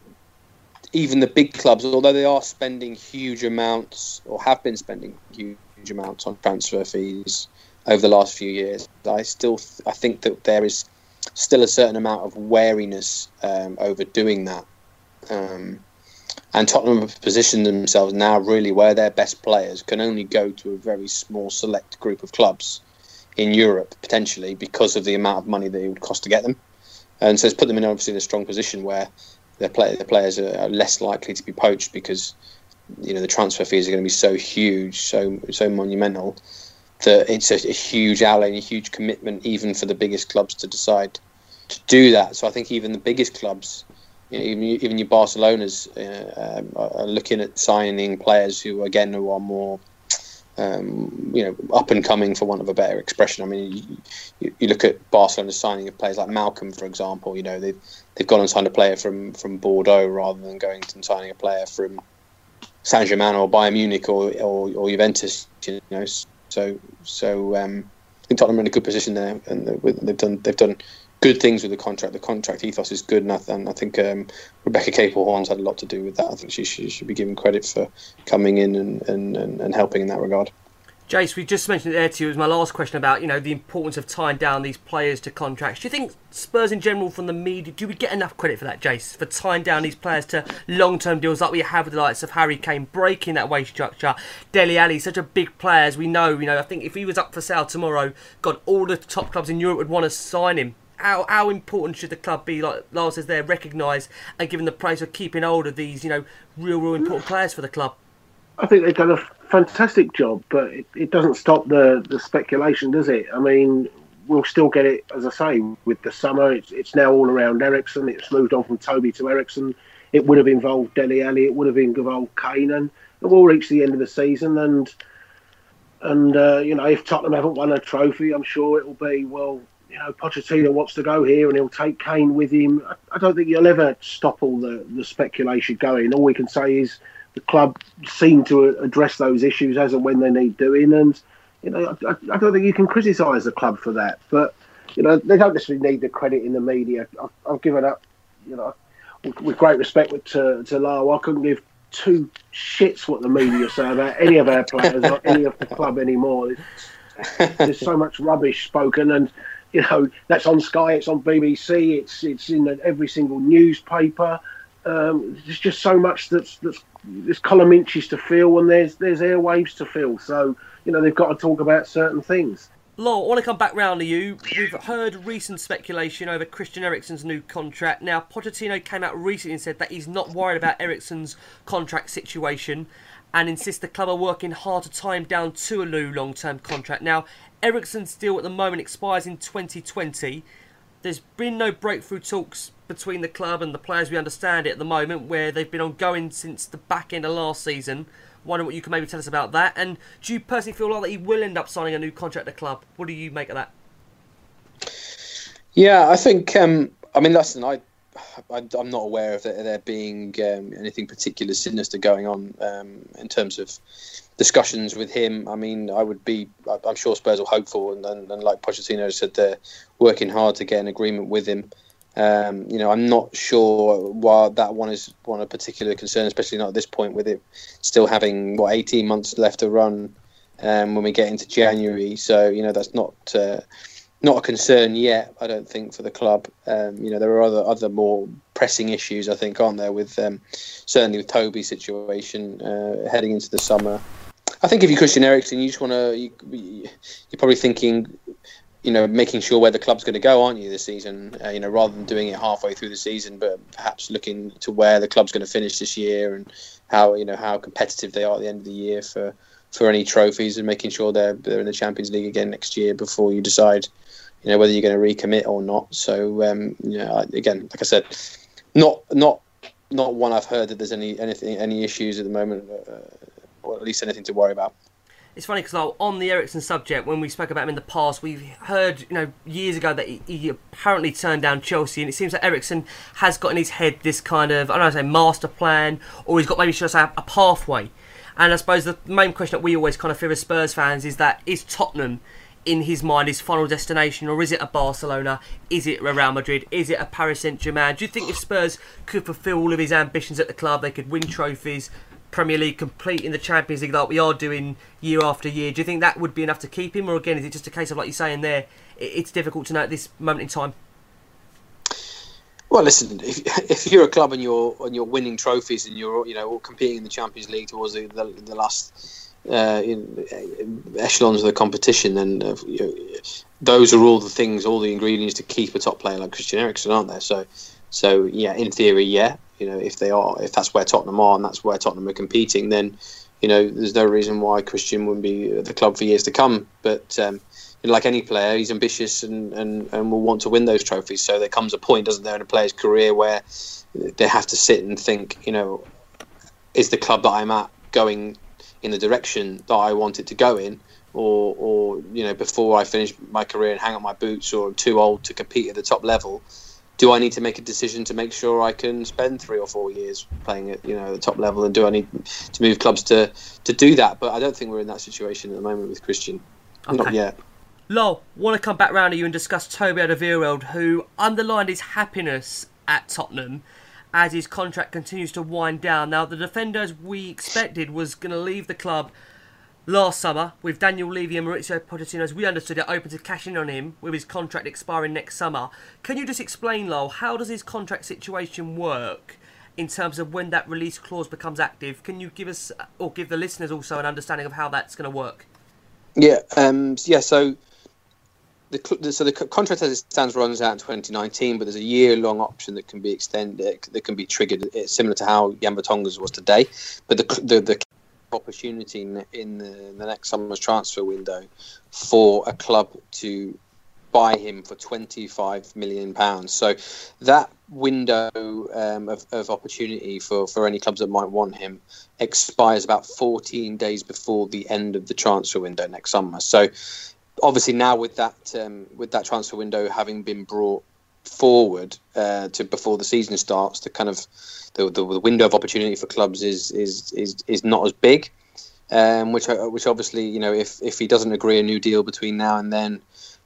even the big clubs, although they are spending huge amounts or have been spending huge amounts on transfer fees over the last few years, I still th- I think that there is still a certain amount of wariness um, over doing that. Um, and Tottenham have positioned themselves now really where their best players can only go to a very small select group of clubs in Europe potentially because of the amount of money that it would cost to get them. And so it's put them in obviously in a strong position where their play, the players are less likely to be poached because you know the transfer fees are going to be so huge, so so monumental that it's a, a huge outlay and a huge commitment even for the biggest clubs to decide to do that. So I think even the biggest clubs, you know, even even your Barcelona's uh, um, are looking at signing players who again who are more um, you know, up and coming for want of a better expression. I mean, you, you, look at Barcelona signing of players like Malcom, for example. You know, they've they've gone and signed a player from from Bordeaux rather than going and signing a player from Saint Germain or Bayern Munich or, or, or Juventus. You know, so so um, I think Tottenham are in a good position there, and they've done they've done good things with the contract. The contract ethos is good, and I, and I think um, Rebecca Caplehorn's had a lot to do with that. I think she, she should be given credit for coming in and, and, and, helping in that regard. Jace, we just mentioned it there to you. It was my last question about you know the importance of tying down these players to contracts. Do you think Spurs in general, from the media, do we get enough credit for that, Jace, for tying down these players to long-term deals like we have with the likes of Harry Kane, breaking that wage structure? Dele Alli, such a big player, as we know. You know, I think if he was up for sale tomorrow, God, all the top clubs in Europe would want to sign him how how important should the club be, like Lars says there, recognised and given the praise of keeping hold of these, you know, real, real important [sighs] players for the club? I think they've done a fantastic job, but it, it doesn't stop the, the speculation, does it? I mean, we'll still get it, as I say, with the summer. It's, it's now all around Eriksen. It's moved on from Toby to Eriksen. It would have involved Dele Alli. It would have involved Kane. And, and we'll reach the end of the season. And, and uh, you know, if Tottenham haven't won a trophy, I'm sure it will be, well, you know, Pochettino wants to go here and he'll take Kane with him. I, I don't think you'll ever stop all the, the speculation going. All we can say is the club seem to address those issues as and when they need doing. And, you know, I, I don't think you can criticise the club for that. But, you know, they don't necessarily need the credit in the media. I've, I've given up, you know, with, with great respect to, to Lyall, I couldn't give two shits what the media say about any of our players or any of the club anymore. There's so much rubbish spoken, and you know that's on Sky, it's on BBC, it's it's in every single newspaper. Um, there's just so much that's that's there's column inches to fill, and there's there's airwaves to fill. So you know they've got to talk about certain things. Lyall, I want to come back round to you. We've heard recent speculation over Christian Eriksen's new contract. Now, Pochettino came out recently and said that he's not worried about Eriksen's contract situation and insists the club are working hard to tie him down to a new long term contract. Now, Eriksen's deal at the moment expires in 2020. There's been no breakthrough talks between the club and the players we understand it at the moment, where they've been ongoing since the back end of last season. Wondering what you can maybe tell us about that. And do you personally feel like that he will end up signing a new contract at the club? What do you make of that? Yeah, I think. Um, I mean, listen, I I, I'm not aware of there, being um, anything particular sinister going on um, in terms of discussions with him. I mean, I would be, I'm sure Spurs are hopeful, and, and, and like Pochettino said, they're working hard to get an agreement with him. Um, you know, I'm not sure why that one is one of particular concern, especially not at this point with it still having what 18 months left to run um, when we get into January. So you know, that's not. Uh, not a concern yet, I don't think, for the club. Um, you know, there are other other more pressing issues, I think, aren't there? With um, certainly with Toby's situation uh, heading into the summer. I think if you're Christian Eriksen, you just want to. You, you're probably thinking, you know, making sure where the club's going to go, aren't you, this season? Uh, you know, rather than doing it halfway through the season, but perhaps looking to where the club's going to finish this year and how you know how competitive they are at the end of the year for for any trophies and making sure they're they're in the Champions League again next year before you decide you know whether you're going to recommit or not. So um, you know, again, like I said, not not not one I've heard that there's any anything any issues at the moment, uh, or at least anything to worry about. It's funny because like, on the Eriksen subject, when we spoke about him in the past, we've heard you know years ago that he, he apparently turned down Chelsea, and it seems that Eriksen has got in his head this kind of I don't know, say master plan, or he's got maybe should I say a pathway. And I suppose the main question that we always kind of fear as Spurs fans is that is Tottenham in his mind his final destination, or is it a Barcelona? Is it a Real Madrid? Is it a Paris Saint Germain? Do you think if Spurs could fulfil all of his ambitions at the club, they could win trophies, Premier League, complete in the Champions League like we are doing year after year? Do you think that would be enough to keep him, or again, is it just a case of like you're saying there, it's difficult to know at this moment in time? Well, listen, if, [laughs] if you're a club and you're and you're winning trophies and you're you know competing in the Champions League towards the, the, the last uh, in, echelons of the competition, then uh, you know, those are all the things, all the ingredients to keep a top player like Christian Eriksen, aren't there? So, so yeah, in theory, yeah, you know, if they are, if that's where Tottenham are and that's where Tottenham are competing, then you know, there's no reason why Christian wouldn't be at the club for years to come. But um, you know, like any player, he's ambitious and, and, and will want to win those trophies. So there comes a point, doesn't there, in a player's career where they have to sit and think, you know, is the club that I'm at going in the direction that I want it to go in? Or, or you know, before I finish my career and hang up my boots, or I'm too old to compete at the top level, do I need to make a decision to make sure I can spend three or four years playing at you know the top level, and do I need to move clubs to to do that? But I don't think we're in that situation at the moment with Christian. Not yet. Lyall, want to come back round to you and discuss Toby Alderweireld, who underlined his happiness at Tottenham as his contract continues to wind down. Now, the defender, as we expected, was going to leave the club last summer with Daniel Levy and Mauricio Pochettino, as we understood it, open to cashing in on him with his contract expiring next summer. Can you just explain, Lyall, how does his contract situation work? In terms of when that release clause becomes active, can you give us or give the listeners also an understanding of how that's going to work? Yeah, um, yeah. So the so the contract as it stands runs out in 2019, but there's a year-long option that can be extended, that can be triggered, It's similar to how Jan Vertonghen's was today. But the the, the opportunity in, in the, the next summer's transfer window for a club to buy him for 25 million pounds. So that window um, of, of opportunity for, for any clubs that might want him expires about 14 days before the end of the transfer window next summer. So obviously now with that um, with that transfer window having been brought forward uh, to before the season starts, the kind of the, the, the window of opportunity for clubs is is is, is not as big. Um, which which obviously you know if if he doesn't agree a new deal between now and then,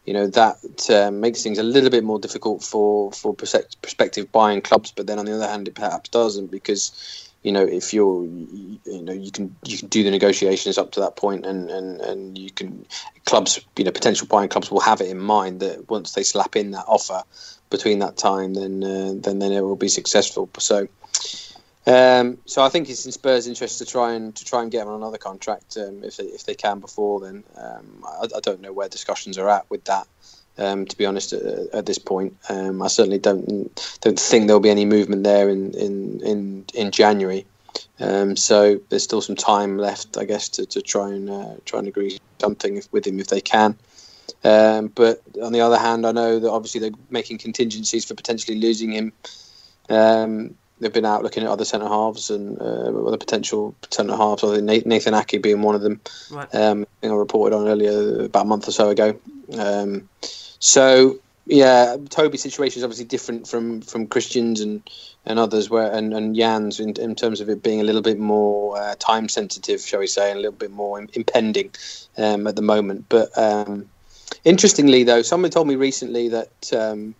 you know that uh, makes things a little bit more difficult for for prospective buying clubs. But then on the other hand, it perhaps doesn't because you know if you're you know you can you can do the negotiations up to that point and and and you can clubs you know potential buying clubs will have it in mind that once they slap in that offer between that time then uh, then then it will be successful so um, so I think it's in Spurs' interest to try and to try and get him on another contract um, if they, if they can before then. Um, I, I don't know where discussions are at with that. Um, to be honest, at, at this point, um, I certainly don't don't think there'll be any movement there in in in, in January. Um, so there's still some time left, I guess, to, to try and uh, try and agree something if, with him if they can. Um, but on the other hand, I know that obviously they're making contingencies for potentially losing him. Um, they've been out looking at other centre halves and uh, other potential centre halves. I think Nathan Aké being one of them. Right. Um, I think I reported on earlier about a month or so ago. So yeah, Toby's situation is obviously different from from Christians and and others where and and Jan's in, in terms of it being a little bit more uh, time sensitive, shall we say, and a little bit more impending um, at the moment. But um, interestingly, though, someone told me recently that um,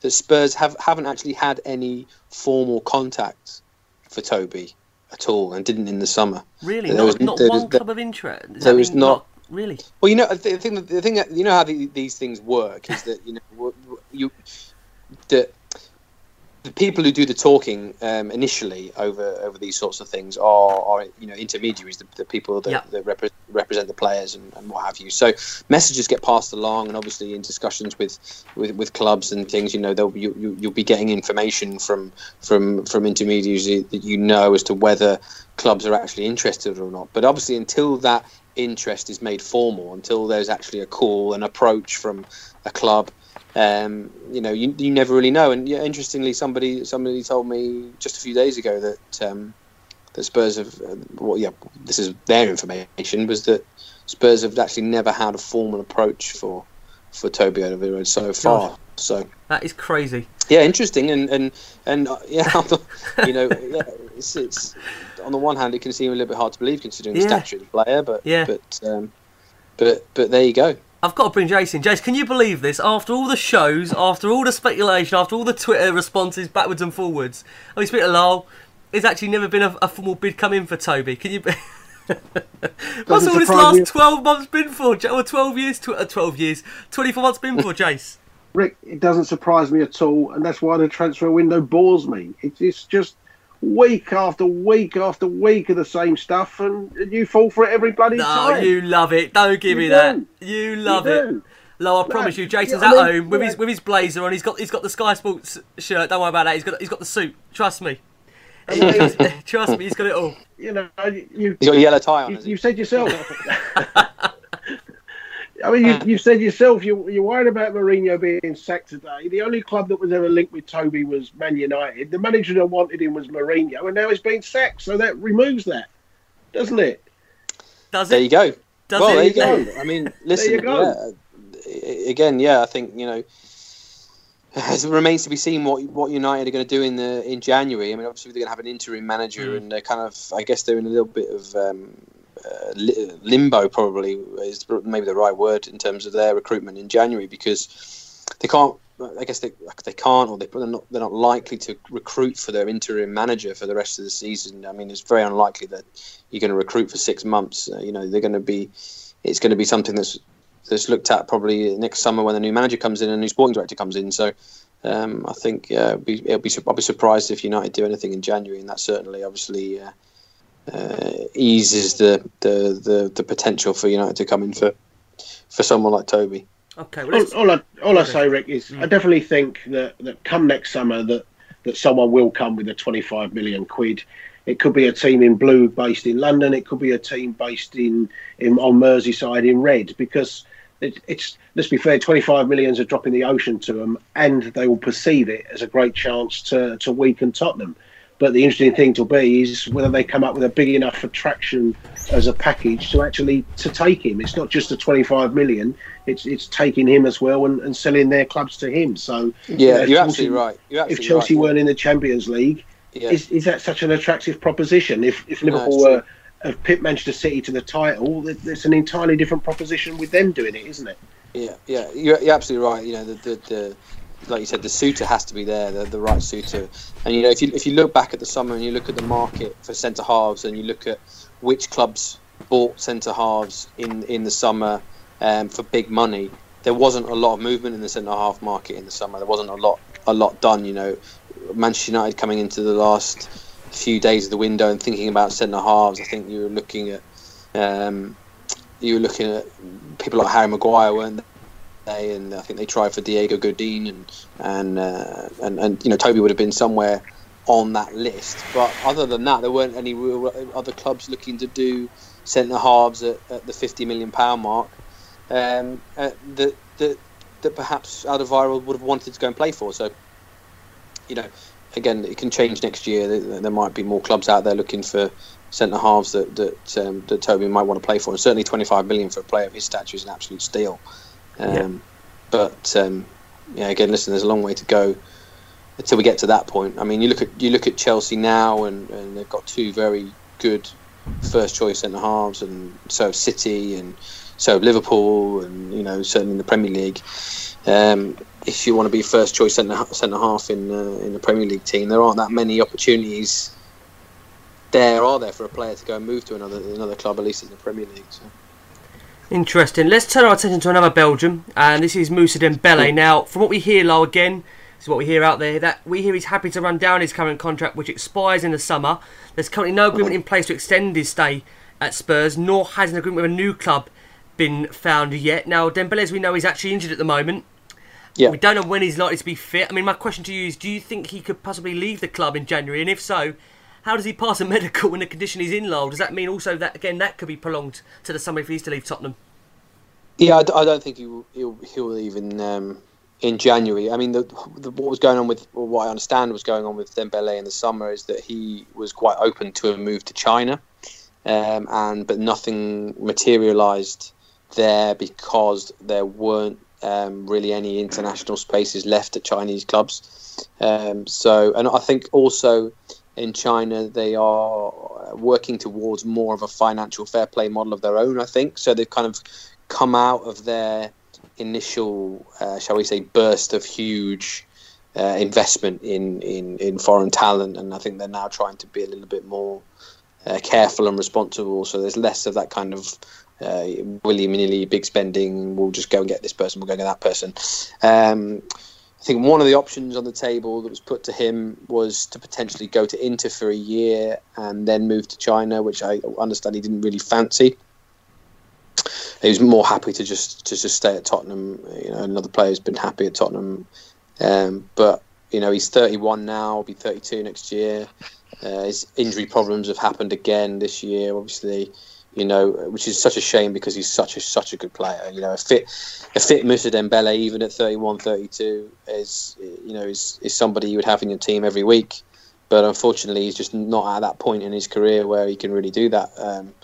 that Spurs have haven't actually had any formal contact for Toby at all, and didn't in the summer. Really, There not, was- not one was- club of interest. Does there was mean not- really. Well, you know, the thing, the thing, that- you know how the, these things work is that you know [laughs] you the the people who do the talking um, initially over over these sorts of things are, are you know intermediaries, the, the people that, Yeah. that repre- represent the players and, and what have you. So messages get passed along, and obviously in discussions with with, with clubs and things, you know, they'll you, you, you'll be getting information from from from intermediaries that you know as to whether clubs are actually interested or not. But obviously, until that interest is made formal, until there's actually a call, an approach from a club, um, you know, you, you never really know. And yeah, interestingly, somebody somebody told me just a few days ago that um, that Spurs have, uh, well, yeah, this is their information, was that Spurs have actually never had a formal approach for for Toby Alderweireld so far. So That is crazy. yeah, interesting, and and and uh, yeah, [laughs] you know, yeah, it's, it's on the one hand it can seem a little bit hard to believe considering the stature of the player, but Yeah. but um, but but there you go. I've got to bring Jason. Jason, can you believe this? After all the shows, after all the speculation, after all the Twitter responses backwards and forwards, I mean, speak to Lyall, there's actually never been a, a formal bid come in for Toby. Can you? [laughs] What's all this last me. twelve months been for? Or twelve years? Uh, twelve years? Twenty-four months been for Jace? Rick, it doesn't surprise me at all, and that's why the transfer window bores me. It's, just week after week after week of the same stuff, and you fall for it every bloody No, time. you love it. Don't give You me that. You love You it. do. Lyall, I promise you, yeah, Jason's I at mean, home with yeah. his with his blazer on. He's got he's got the Sky Sports shirt. Don't worry about that. He's got he's got the suit. Trust me. [laughs] Trust me, he's got it all. You know, you, He's got a yellow tie on. you, you said yourself. [laughs] I mean, you, you said yourself you, you're worried about Mourinho being sacked today. The only club that was ever linked with Toby was Man United. The manager that wanted him was Mourinho, and now he's being sacked. So that removes that, doesn't it? Does it? There you go. Does well, it? there you go. I mean, listen. you go. yeah, again, yeah, I think you know. It remains to be seen what what United are going to do in the in January. I mean, obviously they're going to have an interim manager, Mm. and they're kind of, I guess, they're in a little bit of um, uh, limbo. Probably is maybe the right word in terms of their recruitment in January because they can't. I guess they they can't, or they, they're not they're not likely to recruit for their interim manager for the rest of the season. I mean, it's very unlikely that you're going to recruit for six months. Uh, you know, they're going to be. It's going to be something that's that's looked at probably next summer when the new manager comes in and the new sporting director comes in. So um, I think yeah, it'll be, it'll be, I'll be surprised if United do anything in January, and that certainly obviously uh, uh, eases the, the, the, the potential for United to come in for for someone like Toby. Okay, well, All, all I all I say, Rick, is Mm. I definitely think that, that come next summer that that someone will come with a 25 million quid. It could be a team in blue based in London. It could be a team based in, in on Merseyside in red because it, it's let's be fair, 25 millions a drop in the ocean to them, and they will perceive it as a great chance to to weaken Tottenham. But the interesting thing to be is whether they come up with a big enough attraction as a package to actually to take him. It's not just the 25 million; it's it's taking him as well and, and selling their clubs to him. So Yeah, you know, you're, Chelsea- absolutely right. You're If Chelsea right. weren't in the Champions League, yeah. is is that such an attractive proposition? If if Liverpool it's were have pipped Manchester City to the title, it- it's an entirely different proposition with them doing it, isn't it? Yeah, yeah, you're, you're absolutely right. You know, the, the, the like you said, the suitor has to be there, the, the right suitor. And you know, if you if you look back at the summer and you look at the market for centre halves, and you look at which clubs bought centre halves in in the summer um, for big money, there wasn't a lot of movement in the centre half market in the summer. There wasn't a lot a lot done. You know, Manchester United coming into the last few days of the window and thinking about centre halves. I think you were looking at. Um, you were looking at people like Harry Maguire, weren't they? And I think they tried for Diego Godin, and and uh, and and you know Toby would have been somewhere on that list. But other than that, there weren't any real other clubs looking to do centre halves at, at the fifty million pound mark. Um, uh, that that that perhaps Alderweireld would have wanted to go and play for. So, you know, again, it can change next year. There, might be more clubs out there looking for centre halves that that um, that Toby might want to play for. And certainly, twenty five million for a player of his stature is an absolute steal. Um, Yeah. But um, yeah, again, listen, there's a long way to go until we get to that point. I mean, you look at you look at Chelsea now, and, and they've got two very good first choice centre halves, and so have City, and so have Liverpool, and you know certainly in the Premier League. Um, if you want to be first choice centre centre half in uh, in the Premier League team, there aren't that many opportunities. There are there for a player to go and move to another another club, at least in the Premier League. So. Interesting. Let's turn our attention to another Belgium, and this is Moussa Dembele. Now, from what we hear, Lyall, again, this is what we hear out there, that we hear he's happy to run down his current contract, which expires in the summer. There's currently no agreement in place to extend his stay at Spurs, nor has an agreement with a new club been found yet. Now, Dembele, as we know, is actually injured at the moment. Yeah. We don't know when he's likely to be fit. I mean, my question to you is do you think he could possibly leave the club in January? And if so, how does he pass a [laughs] medical in the condition he's in, Lyall? Does that mean also that, again, that could be prolonged to the summer if he's to leave Tottenham? Yeah, I, d- I don't think he will, he'll, he'll leave in um, in January. I mean, the, the, what was going on with, or what I understand was going on with Dembele in the summer is that he was quite open to a move to China, um, and but nothing materialised there because there weren't um, really any international spaces left at Chinese clubs. Um, so, and I think also in China they are working towards more of a financial fair play model of their own. I think so. They've kind of come out of their initial, uh, shall we say, burst of huge uh, investment in, in, in foreign talent, and I think they're now trying to be a little bit more uh, careful and responsible. So there's less of that kind of uh, willy nilly big spending. We'll just go and get this person. We'll go and get that person. Um, I think one of the options on the table that was put to him was to potentially go to Inter for a year and then move to China, which I understand he didn't really fancy he was more happy to just to just stay at Tottenham. You know, another player's been happy at Tottenham, um, but you know he's 31 now. He'll be 32 next year. Uh, his injury problems have happened again this year. Obviously, you know, which is such a shame because he's such a such a good player. You know, a fit a fit Moussa Dembele even at 31, 32 is you know is is somebody you would have in your team every week. But unfortunately, he's just not at that point in his career where he can really do that. Um,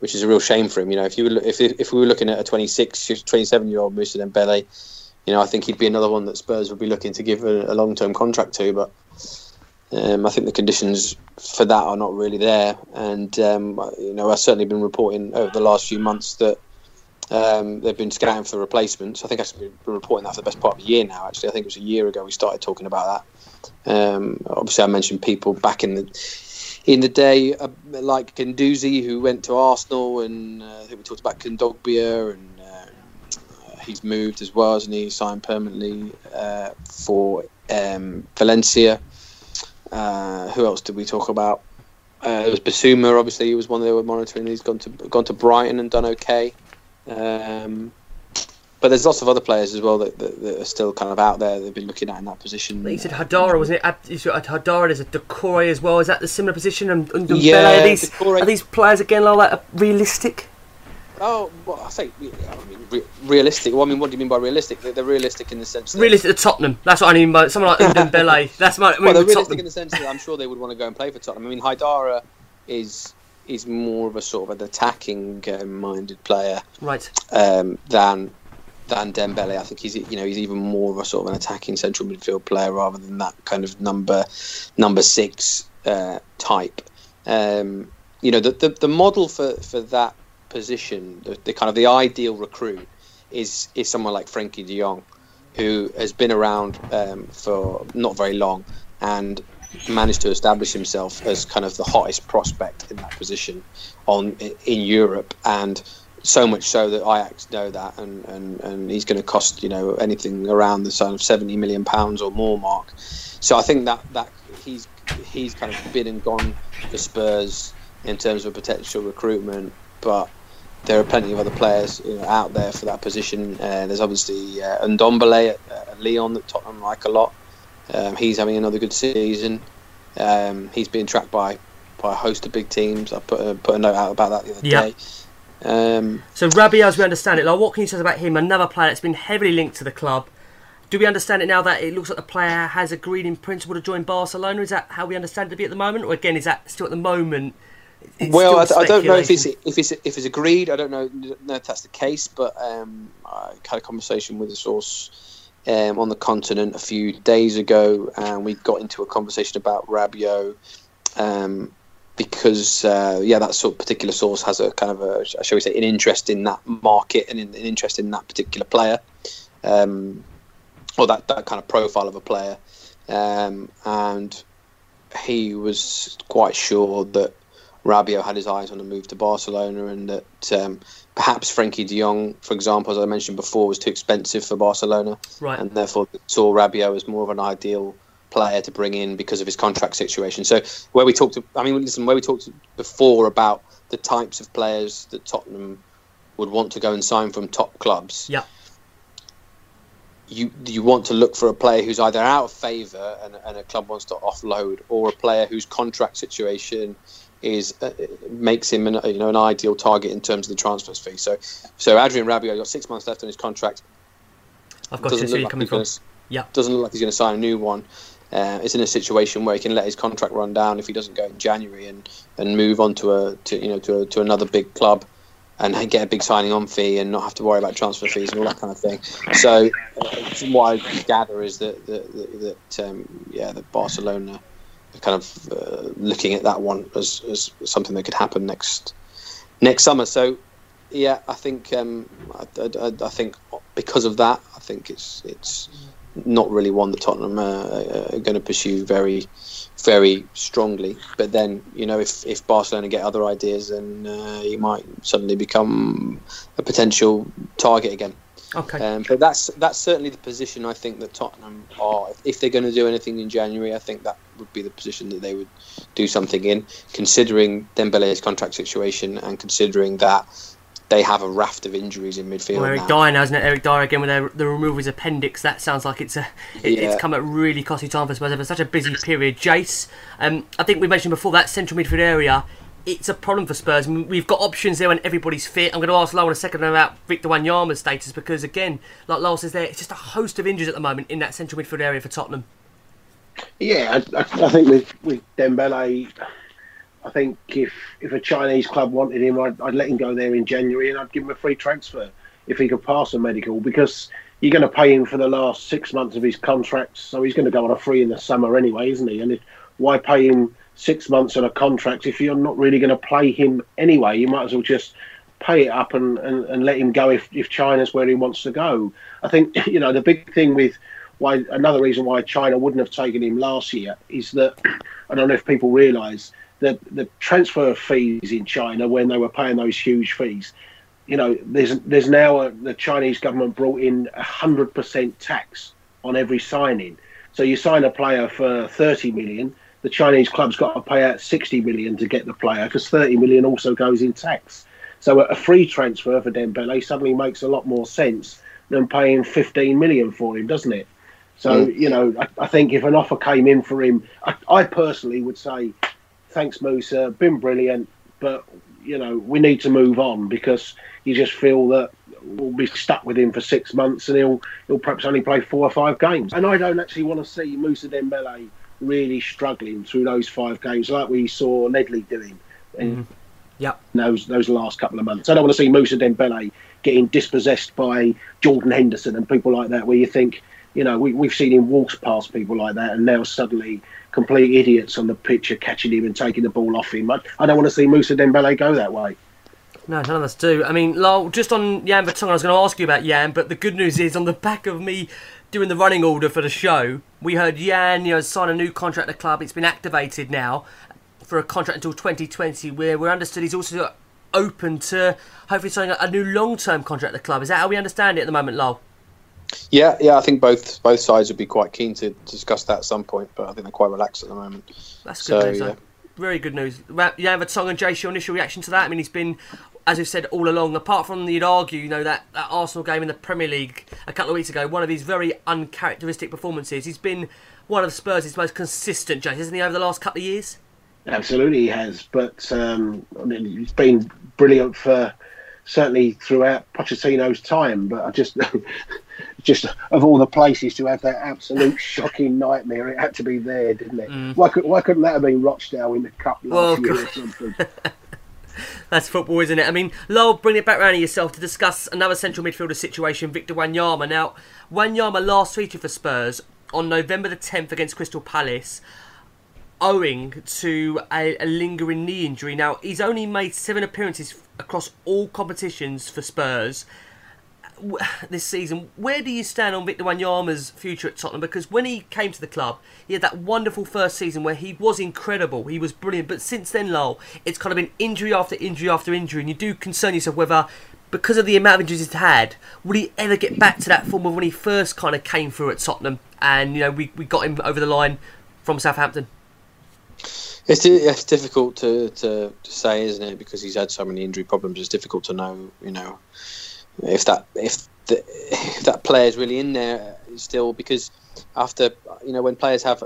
which is a real shame for him. You know, if you were, if if we were looking at a 26, 27 year old Moussa Dembele, you know, I think he'd be another one that Spurs would be looking to give a, a long term contract to. But um, I think the conditions for that are not really there. And um, you know, I've certainly been reporting over the last few months that. Um, they've been scouting for replacements. I think I've been reporting that for the best part of a year now. Actually, I think it was a year ago we started talking about that. Um, obviously, I mentioned people back in the in the day, uh, like Guendouzi, who went to Arsenal, and uh, I think we talked about Kondogbia, and uh, he's moved as well, hasn't he? Signed permanently uh, for um, Valencia. Uh, who else did we talk about? Uh, there was Bissouma, obviously, he was one they were monitoring. He's gone to gone to Brighton and done okay. Um, but there's lots of other players as well that, that, that, are still kind of out there. They've been looking at in that position. You said Haidara, wasn't it? You said Haidara, there's a Decore as well. Is that the similar position? And, and Yeah, are these are these players again like that realistic? Oh, well, I say, I mean, re- realistic. Well, I mean, what do you mean by realistic? They're, they're realistic in the sense that. Realistic to Tottenham. That's what I mean by someone like Dembele. [laughs] That's my I mean, well, they're realistic Tottenham. in the sense that I'm sure they would want to go and play for Tottenham. I mean, Haidara is is more of a sort of an attacking uh, minded player Right. um, than than Dembele. I think he's you know he's even more of a sort of an attacking central midfield player rather than that kind of number number six uh, type. Um, you know the, the the model for for that position, the, the kind of the ideal recruit is is someone like Frenkie De Jong, who has been around um, for not very long and managed to establish himself as kind of the hottest prospect in that position on in Europe. And so much so that Ajax know that and, and, and he's going to cost you know anything around the sort of 70 million pounds or more mark. So I think that that he's he's kind of been and gone for Spurs in terms of potential recruitment but there are plenty of other players you know, out there for that position. Uh, there's obviously uh, Ndombele at, at Lyon that Tottenham like a lot. Um, he's having another good season. Um, he's being tracked by, by a host of big teams. I put a, put a note out about that the other Yeah. day. Um, So Rabiot, as we understand it, like what can you say about him? Another player that's been heavily linked to the club. Do we understand it now that it looks like the player has agreed in principle to join Barcelona? Is that how we understand it to be at the moment, or again is that still at the moment? Well, I, I don't know if it's if it's if it's agreed. I don't know, know if that's the case, but um, I had a conversation with a source um, on the continent a few days ago, and we got into a conversation about Rabiot. Um, because uh, yeah, that sort of particular source has a kind of a shall we say an interest in that market and an interest in that particular player, um, or that, that kind of profile of a player, um, and he was quite sure that Rabiot had his eyes on a move to Barcelona, and that um, perhaps Frenkie De Jong, for example, as I mentioned before, was too expensive for Barcelona, Right. and therefore saw Rabiot as more of an ideal player to bring in because of his contract situation. So where we talked, I mean, listen, where we talked before about the types of players that Tottenham would want to go and sign from top clubs. Yeah. You you want to look for a player who's either out of favour and, and a club wants to offload, or a player whose contract situation is uh, makes him an, you know an ideal target in terms of the transfer fee. So so Adrien Rabiot got six months left on his contract. I've got to see where you're coming from. gonna- Yeah. doesn't look like he's going to sign a new one. Uh, it's in a situation where he can let his contract run down if he doesn't go in January and, and move on to a to you know to a, to another big club and get a big signing on fee and not have to worry about transfer fees and all that kind of thing. So uh, what I gather is that that, that, that um, yeah that Barcelona kind of uh, looking at that one as, as something that could happen next next summer. So yeah, I think um, I, I, I think because of that, I think it's it's not really one that Tottenham uh, are going to pursue very, very strongly. But then, you know, if, if Barcelona get other ideas, then uh, he might suddenly become a potential target again. Okay. Um, but that's that's certainly the position I think that Tottenham are. If they're going to do anything in January, I think that would be the position that they would do something in, considering Dembele's contract situation and considering that they have a raft of injuries in midfield. Well, Eric now. Dier now, isn't it? Eric Dier again with their, the removal of his appendix. That sounds like it's a it, Yeah. it's come at really costly time for Spurs over such a busy period. Jace, um, I think we mentioned before that central midfield area. It's a problem for Spurs. I mean, We've got options there when everybody's fit. I'm going to ask Lyall in a second about Victor Wanyama's status because, again, like Lyall says there, it's just a host of injuries at the moment in that central midfield area for Tottenham. Yeah, I, I think with with Dembele, I think if if a Chinese club wanted him, I'd, I'd let him go there in January and I'd give him a free transfer if he could pass a medical because you're going to pay him for the last six months of his contract, so he's going to go on a free in the summer anyway, isn't he? And if, why pay him six months on a contract if you're not really going to play him anyway? You might as well just pay it up and, and, and let him go if, if China's where he wants to go. I think [clears throat] you know the big thing with why another reason why China wouldn't have taken him last year is that [clears throat] I don't know if people realise that the transfer fees in China when they were paying those huge fees. You know, there's there's now a, the Chinese government brought in a hundred percent tax on every signing. So you sign a player for thirty million, the Chinese club's got to pay out sixty million to get the player because thirty million also goes in tax. So a free transfer for Dembele suddenly makes a lot more sense than paying 15 million for him, doesn't it? So mm. you know, I, I think if an offer came in for him, I, I personally would say, thanks, Moussa, been brilliant, but you know we need to move on because you just feel that we'll be stuck with him for six months and he'll he'll perhaps only play four or five games. And I don't actually want to see Moussa Dembele really struggling through those five games like we saw Ledley doing. in mm. Yep. those those last couple of months. I don't want to see Moussa Dembele getting dispossessed by Jordan Henderson and people like that, where you think, you know, we, we've seen him walk past people like that, and now suddenly complete idiots on the pitch are catching him and taking the ball off him. I, I don't want to see Moussa Dembele go that way. No, none of us do. I mean, Lyall, just on Jan Vertonghen, I was going to ask you about Jan, but the good news is on the back of me doing the running order for the show, we heard Jan, you know, sign a new contract at the club. It's been activated now for a contract until 2020, where we're understood he's also open to hopefully signing a, new long-term contract at the club. Is that how we understand it at the moment, Lyall? Yeah, yeah, I think both both sides would be quite keen to discuss that at some point, but I think they're quite relaxed at the moment. That's good So, news. yeah. Very good news. Jan Vertonghen, Jace, your initial reaction to that? I mean, he's been, as we've said all along, apart from you'd argue, you know, that, that Arsenal game in the Premier League a couple of weeks ago, one of his very uncharacteristic performances. He's been one of Spurs' most consistent, Jace, hasn't he, over the last couple of years? Absolutely, he has. But um, I mean, he's been brilliant for certainly throughout Pochettino's time. But I just, [laughs] just of all the places to have that absolute [laughs] shocking nightmare, it had to be there, didn't it? Why, could, why couldn't that have been Rochdale in the cup last Well, of year or something? [laughs] That's football, isn't it? I mean, Lyall, bring it back round to yourself to discuss another central midfielder situation, Victor Wanyama. Now, Wanyama last featured for Spurs on November the 10th against Crystal Palace, owing to a, a lingering knee injury. Now, he's only made seven appearances across all competitions for Spurs [sighs] this season. Where do you stand on Victor Wanyama's future at Tottenham? Because when he came to the club, he had that wonderful first season where he was incredible, he was brilliant. But since then, Lyall, it's kind of been injury after injury after injury, and you do concern yourself whether. Because of the amount of injuries he's had, will he ever get back to that form of when he first kind of came through at Tottenham? And you know, we, we got him over the line from Southampton. It's, it's difficult to, to, to say, isn't it? Because he's had so many injury problems. It's difficult to know, you know, if that if, the, if that really in there still. Because after you know, when players have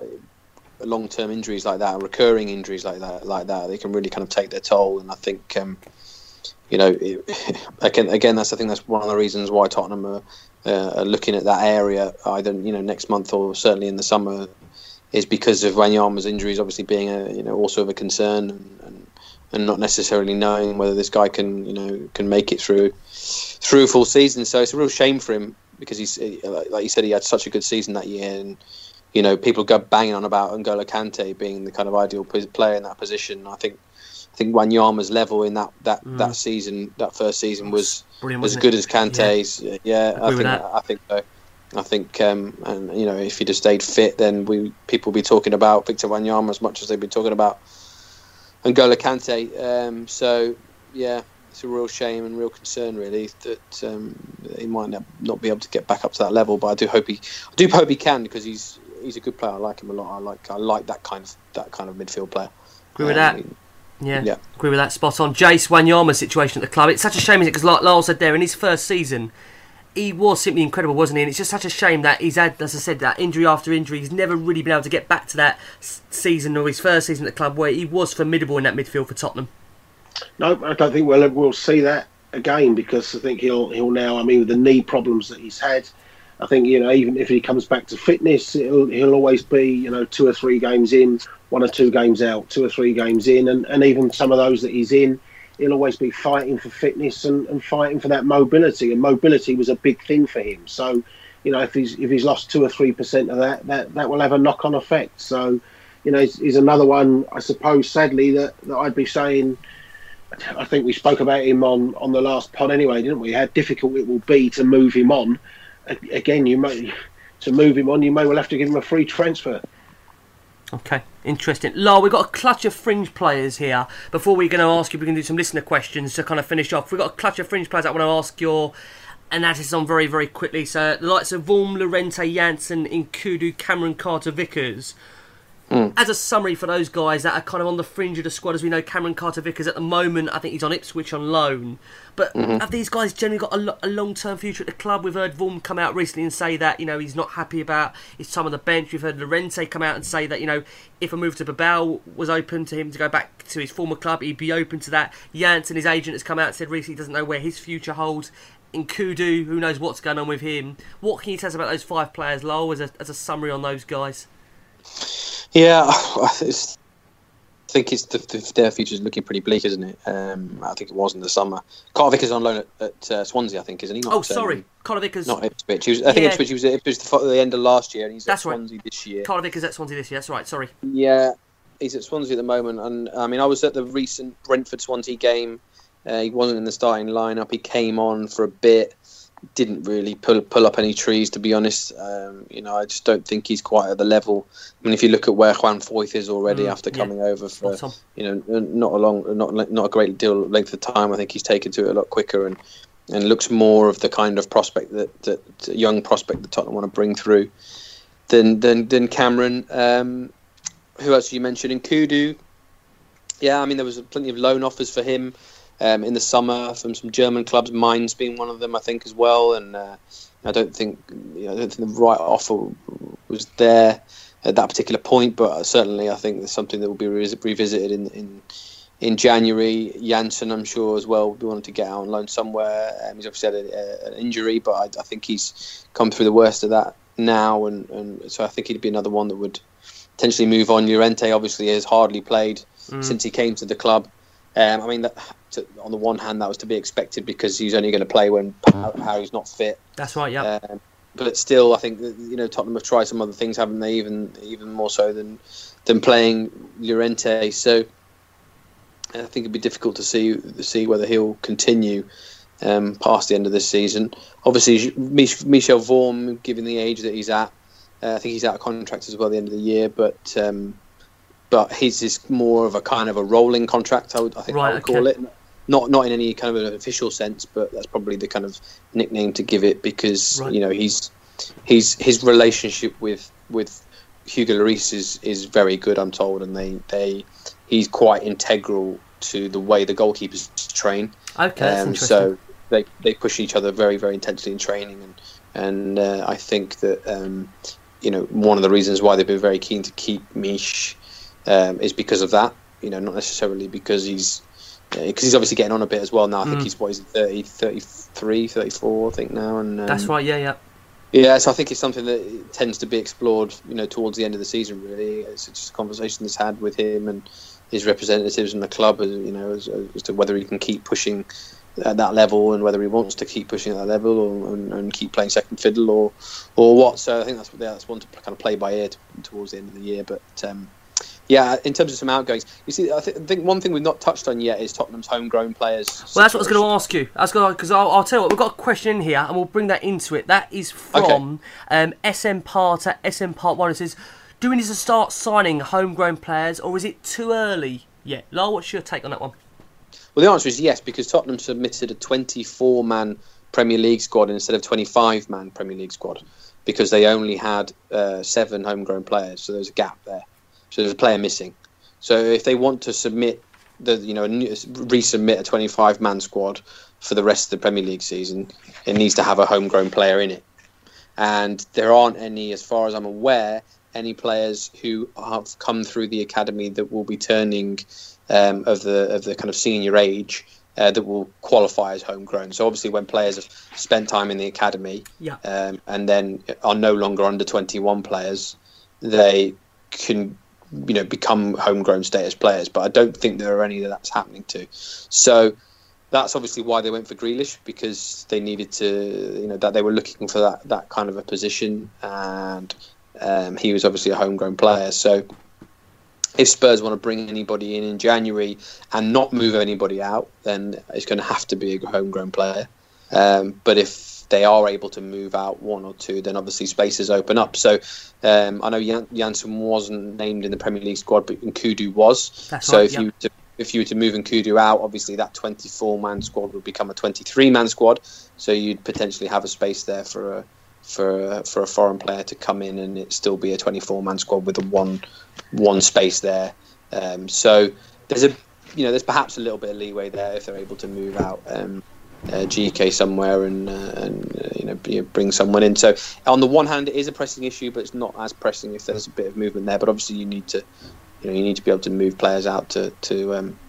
long term injuries like that, recurring injuries like that, like that, they can really kind of take their toll. And I think, um, you know, it, [laughs] again, again, that's I think that's one of the reasons why Tottenham are, uh, are looking at that area either you know next month or certainly in the summer is because of Wanyama's injuries obviously being a you know also of a concern and, and and not necessarily knowing whether this guy can you know can make it through through a full season. So it's a real shame for him because he's like you said he had such a good season that year and you know people go banging on about N'Golo Kante being the kind of ideal player in that position. I think I think Wanyama's level in that that, that season that first season was as good it? as Kante's. Yeah, I Agree think. I think so. I think, um, and you know, if he'd have stayed fit, then we people would be talking about Victor Wanyama as much as they've been talking about N'Golo Kante. Um, so, yeah, it's a real shame and real concern, really, that um, he might not, not be able to get back up to that level. But I do hope he, I do hope he can because he's he's a good player. I like him a lot. I like I like that kind of that kind of midfield player. Agree with Um, that. Yeah, Yeah. agree with that. Spot on. Jace Wanyama's situation at the club. It's such a shame, is it? Because like Lyall said there, in his first season, he was simply incredible, wasn't he? And it's just such a shame that he's had, as I said, that injury after injury. He's never really been able to get back to that season or his first season at the club where he was formidable in that midfield for Tottenham. No, I don't think we'll we'll see that again because I think he'll he'll now. I mean, with the knee problems that he's had, I think you know even if he comes back to fitness, he'll he'll always be you know two or three games in, one or two games out, two or three games in, and, and even some of those that he's in, he'll always be fighting for fitness and, and fighting for that mobility. And mobility was a big thing for him. So, you know, if he's if he's lost two or three percent of that, that that will have a knock on effect. So, you know, he's, another one, I suppose, sadly that, that I'd be saying. I think we spoke about him on, on the last pod anyway, didn't we? How difficult it will be to move him on. Again, you may to move him on, you may well have to give him a free transfer. Okay, interesting. Lyall, we've got a clutch of fringe players here. Before we're going to ask you, we can do some listener questions to kind of finish off. We've got a clutch of fringe players I want to ask your analysis on very, very quickly. So, the likes of Vorm, Llorente, Janssen, Nkoudou, Cameron Carter Vickers. Mm. As a summary for those guys that are kind of on the fringe of the squad, as we know, Cameron Carter Vickers at the moment, I think he's on Ipswich on loan. But mm-hmm. have these guys generally got a, lo- a long term future at the club? We've heard Vorm come out recently and say that, you know, he's not happy about his time on the bench. We've heard Llorente come out and say that, you know, if a move to Bilbao was open to him to go back to his former club, he'd be open to that. Janssen, his agent, has come out and said recently he doesn't know where his future holds. Nkoudou, who knows what's going on with him? What can you tell us about those five players, Lowell, as a, as a summary on those guys? Yeah, [laughs] I think it's the, the, their future's looking pretty bleak, isn't it? Um, I think it was in the summer. Carter is on loan at, at uh, Swansea, I think, isn't he? Not, Oh, um, sorry, Carter Vickers. not Ipswich. Was, I think Yeah. Ipswich. He was at Ipswich the, the end of last year, and he's That's at right. Swansea this year. Carter Vickers at Swansea this year. That's right. Sorry. Yeah, he's at Swansea at the moment, and I mean, I was at the recent Brentford Swansea game. Uh, he wasn't in the starting lineup. He came on for a bit. Didn't really pull pull up any trees, to be honest. Um, you know, I just don't think he's quite at the level. I mean, if you look at where Juan Foyth is already Mm, after yeah. coming over for on. you know not a long, not not a great deal length of time. I think he's taken to it a lot quicker and and looks more of the kind of prospect that that young prospect that Tottenham want to bring through than than than Cameron. Um, who else you mentioned? Nkoudou, yeah, I mean there was plenty of loan offers for him um, in the summer from some German clubs, Mainz being one of them, I think as well. And uh, I don't think you know, I don't think the right offer was there at that particular point, but certainly I think there's something that will be re- revisited in in in January. Janssen, I'm sure as well, will be wanting to get out on loan somewhere. Um, he's obviously had a, a, an injury, but I, I think he's come through the worst of that now, and, and so I think he'd be another one that would potentially move on. Llorente obviously has hardly played since he came to the club. Um, I mean, that, to, on the one hand, that was to be expected because he's only going to play when Harry's not fit. That's right. Yeah. Um, but still, I think that, you know Tottenham have tried some other things, haven't they? Even even more so than than playing Llorente. So I think it'd be difficult to see see whether he'll continue um, past the end of this season. Obviously, Michel Vorm, given the age that he's at, uh, I think he's out of contract as well at the end of the year. But um, but his is more of a kind of a rolling contract. I would I think Right, I would okay. call it. Not not in any kind of an official sense, but that's probably the kind of nickname to give it because Right. you know he's he's his relationship with with Hugo Lloris is is very good. I'm told, and they they he's quite integral to the way the goalkeepers train. Okay. Um, so they they push each other very very intensely in training, and and uh, I think that um, you know one of the reasons why they've been very keen to keep Mish um, is because of that. You know, not necessarily because he's because he's obviously getting on a bit as well now. I think Mm. he's what is it, 30, 33, 34, I think now, and um, That's right. Yeah. Yeah. yeah, so I think it's something that tends to be explored, you know, towards the end of the season. Really, it's just a conversation that's had with him and his representatives in the club, as you know, as, as to whether he can keep pushing at that level and whether he wants to keep pushing at that level or, and, and keep playing second fiddle or or what. So I think that's that's one to kind of play by ear to, towards the end of the year. But um, yeah, in terms of some outgoings, you see, I, th- I think one thing we've not touched on yet is Tottenham's homegrown players. Well, that's what I was going to ask you. Going because I'll, I'll tell you what we've got a question in here, and we'll bring that into it. That is from um, SM Part at SM Part One. It says, "Do we need to start signing homegrown players, or is it too early yet?" Lyall, what's your take on that one? Well, the answer is yes, because Tottenham submitted a 24 man Premier League squad instead of 25 man Premier League squad because they only had uh, seven homegrown players. So there's a gap there. So there's a player missing. So if they want to submit the, you know, resubmit a 25 man squad for the rest of the Premier League season, it needs to have a homegrown player in it. And there aren't any, as far as I'm aware, any players who have come through the academy that will be turning um, of the of the kind of senior age uh, that will qualify as homegrown. So obviously, when players have spent time in the academy Yeah. um, and then are no longer under 21 players, they can you know become homegrown status players. But I don't think there are any that that's happening to. So that's obviously why they went for Grealish because they needed to, you know, that they were looking for that that kind of a position, and um, he was obviously a homegrown player. So if Spurs want to bring anybody in in January and not move anybody out, then it's going to have to be a homegrown player. Um, but if they are able to move out one or two, then obviously spaces open up. So um, I know Jan- Janssen wasn't named in the Premier League squad, but Nkoudou was. That's so right, if yeah. you were to, if you were to move Nkoudou out, obviously that 24 man squad would become a 23 man squad. So you'd potentially have a space there for a for a, for a foreign player to come in and it still be a 24 man squad with a one one space there. Um, so there's a you know there's perhaps a little bit of leeway there if they're able to move out um, uh, GK somewhere and uh, and uh, you know bring someone in. So on the one hand, it is a pressing issue, but it's not as pressing if there's a bit of movement there. But obviously, you need to you know you need to be able to move players out to to um,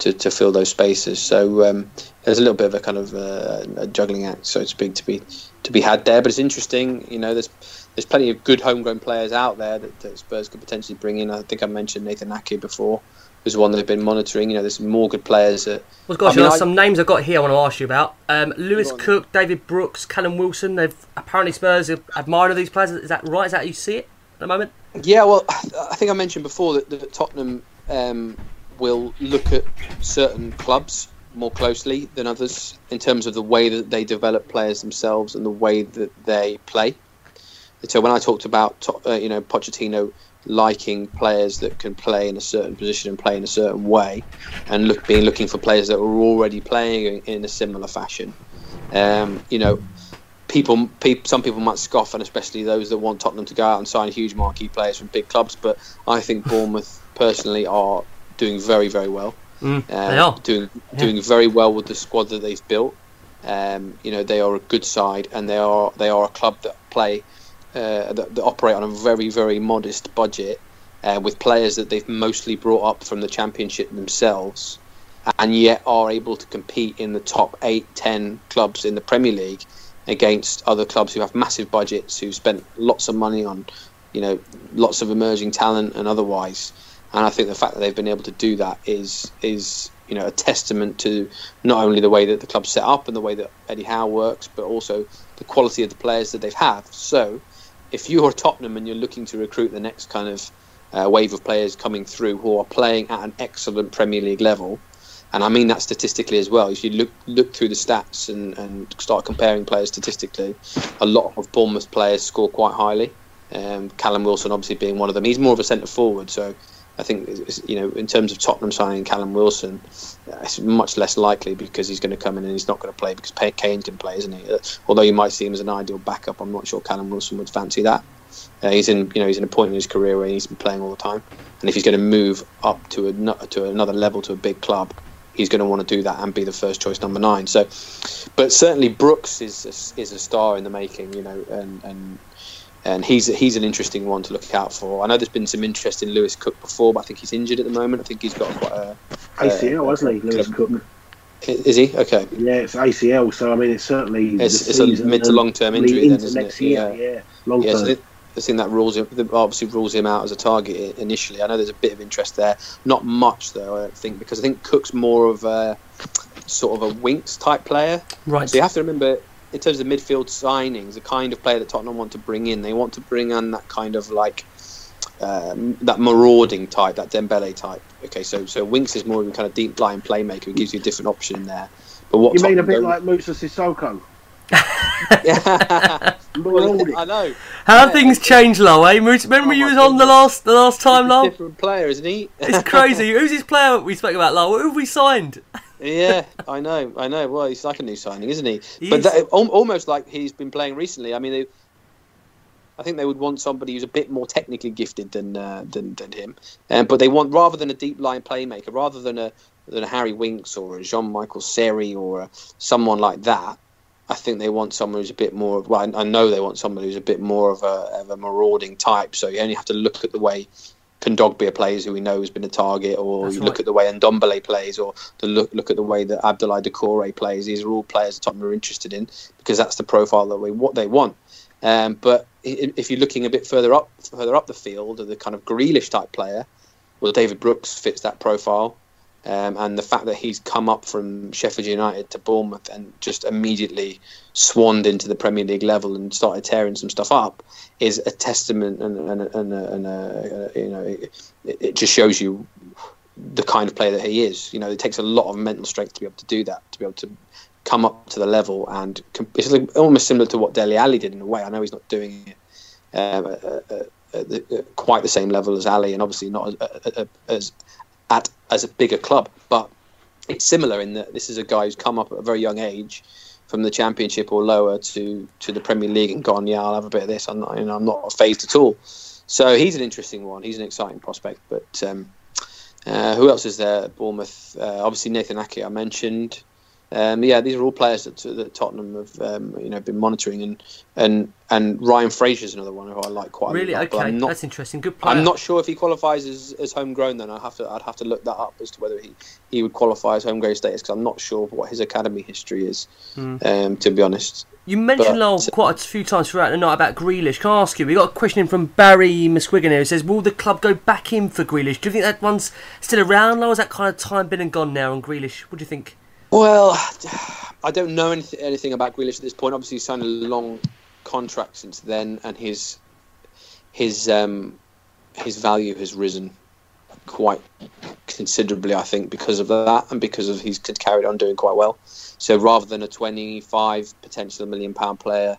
to, to fill those spaces. So um, there's a little bit of a kind of uh, a juggling act, so to speak, to be to be had there. But it's interesting, you know. There's there's plenty of good homegrown players out there that, that Spurs could potentially bring in. I think I mentioned Nathan Ake before, who's one that they've been monitoring. You know, there's more good players. That, Well, gosh, I mean, I- some names I've got here I want to ask you about. Um, Lewis Cook, David Brooks, Callum Wilson. They've apparently Spurs are admiring these players. Is that right? Is that how you see it at the moment? Yeah, well, I think I mentioned before that, that Tottenham um, will look at certain clubs more closely than others in terms of the way that they develop players themselves and the way that they play. So when I talked about uh, you know Pochettino liking players that can play in a certain position and play in a certain way, and look being looking for players that are already playing in a similar fashion, um, you know people, peop some people might scoff, and especially those that want Tottenham to go out and sign huge marquee players from big clubs. But I think Bournemouth personally are doing very, very well. Mm, Uh, they are. doing Yeah. doing very well with the squad that they've built. Um, you know, they are a good side, and they are they are a club that play uh, that, that operate on a very, very modest budget, uh, with players that they've mostly brought up from the Championship themselves, and yet are able to compete in the top eight, ten clubs in the Premier League against other clubs who have massive budgets, who spent lots of money on, you know, lots of emerging talent and otherwise. And I think the fact that they've been able to do that is is you know a testament to not only the way that the club's set up and the way that Eddie Howe works, but also the quality of the players that they've have. So, if you're Tottenham and you're looking to recruit the next kind of uh, wave of players coming through who are playing at an excellent Premier League level, and I mean that statistically as well. If you look look through the stats and, and start comparing players statistically, a lot of Bournemouth players score quite highly. Um, Callum Wilson obviously being one of them. He's more of a centre forward, so I think you know in terms of Tottenham signing Callum Wilson, it's much less likely because he's going to come in and he's not going to play because Kane can play, isn't he? Uh, Although you might see him as an ideal backup, I'm not sure Callum Wilson would fancy that. Uh, he's in you know he's in a point in his career where he's been playing all the time, and if he's going to move up to a to another level to a big club, he's going to want to do that and be the first choice number nine. So, but certainly Brooks is a, is a star in the making, you know, and and and he's he's an interesting one to look out for. I know there's been some interest in Lewis Cook before, but I think he's injured at the moment. I think he's got quite a uh, ACL, wasn't he, Lewis Cook? is he okay? Yeah, it's ACL. So I mean, it's certainly It's, it's a mid to long term lead injury then, isn't next it? year. Yeah, long Yeah, term. so the, the thing that rules him, that obviously rules him out as a target initially. I know there's a bit of interest there, not much though. I don't think because I think Cook's more of a sort of a Winks type player. Right. So you have to remember, in terms of midfield signings, the kind of player that Tottenham want to bring in, they want to bring in that kind of like um, that marauding type, that Dembele type. Okay, so so Winks is more of a kind of deep line playmaker who gives you a different option in there. But what you mean a bit don't- like Moussa Sissoko? [laughs] Yeah. I know. How have Yeah. things changed, Low? Eh? Remember Oh you was on the last the last time, He's a Low? different player, isn't he? It's crazy. [laughs] Who's this player we spoke about, Low? Who have we signed? Yeah, I know, I know. Well, he's like a new signing, isn't he? He but is. that, almost like he's been playing recently. I mean, they, I think they would want somebody who's a bit more technically gifted than uh, than, than him. Um, but they want rather than a deep line playmaker, rather than a than a Harry Winks or a Jean Michael Seri or a, someone like that. I think they want someone who's a bit more. Well, I, I know they want someone who's a bit more of a, of a marauding type. So you only have to look at the way Kondogbia plays, who we know has been a target, or That's you right. look at the way Ndombele plays, or the look look at the way that Abdoulaye Doucouré plays. These are all players that Tottenham are interested in because that's the profile that we what they want. Um, but if you're looking a bit further up further up the field, the kind of Grealish type player, well, David Brooks fits that profile. Um, and the fact that he's come up from Sheffield United to Bournemouth and just immediately swanned into the Premier League level and started tearing some stuff up is a testament, and, and, and, and uh, you know, it, it just shows you the kind of player that he is. You know, it takes a lot of mental strength to be able to do that, to be able to come up to the level, and it's almost similar to what Dele Alli did in a way. I know he's not doing it um, at, at the, quite the same level as Alli, and obviously not as at as a bigger club, but it's similar in that this is a guy who's come up at a very young age from the Championship or lower to, to the Premier League and gone, yeah, I'll have a bit of this. I'm not, you know, I'm not phased at all. So he's an interesting one. He's an exciting prospect. But um, uh, who else is there? Bournemouth, uh, obviously Nathan Ake, I mentioned. Um, yeah, these are all players that, that Tottenham have um, you know been monitoring, and and and Ryan Fraser's another one who I like quite Really? a lot. Okay, not that's interesting. Good player. I'm not sure if he qualifies as, as homegrown. Then I have to I'd have to look that up as to whether he, he would qualify as homegrown status because I'm not sure what his academy history is. Hmm. Um, to be honest, You mentioned Lowell quite a few times throughout the night about Grealish. Can I ask you? We got a question in from Barry Musquigan here. Who says, "Will the club go back in for Grealish? Do you think that one's still around? Lowell? Is that kind of time been and gone now on Grealish? What do you think?" Well, I don't know anything, anything about Grealish at this point. Obviously, he signed a long contract since then, and his his um, his value has risen quite considerably, I think, because of that and because of he's carried on doing quite well. So rather than a 25 potential million pound player,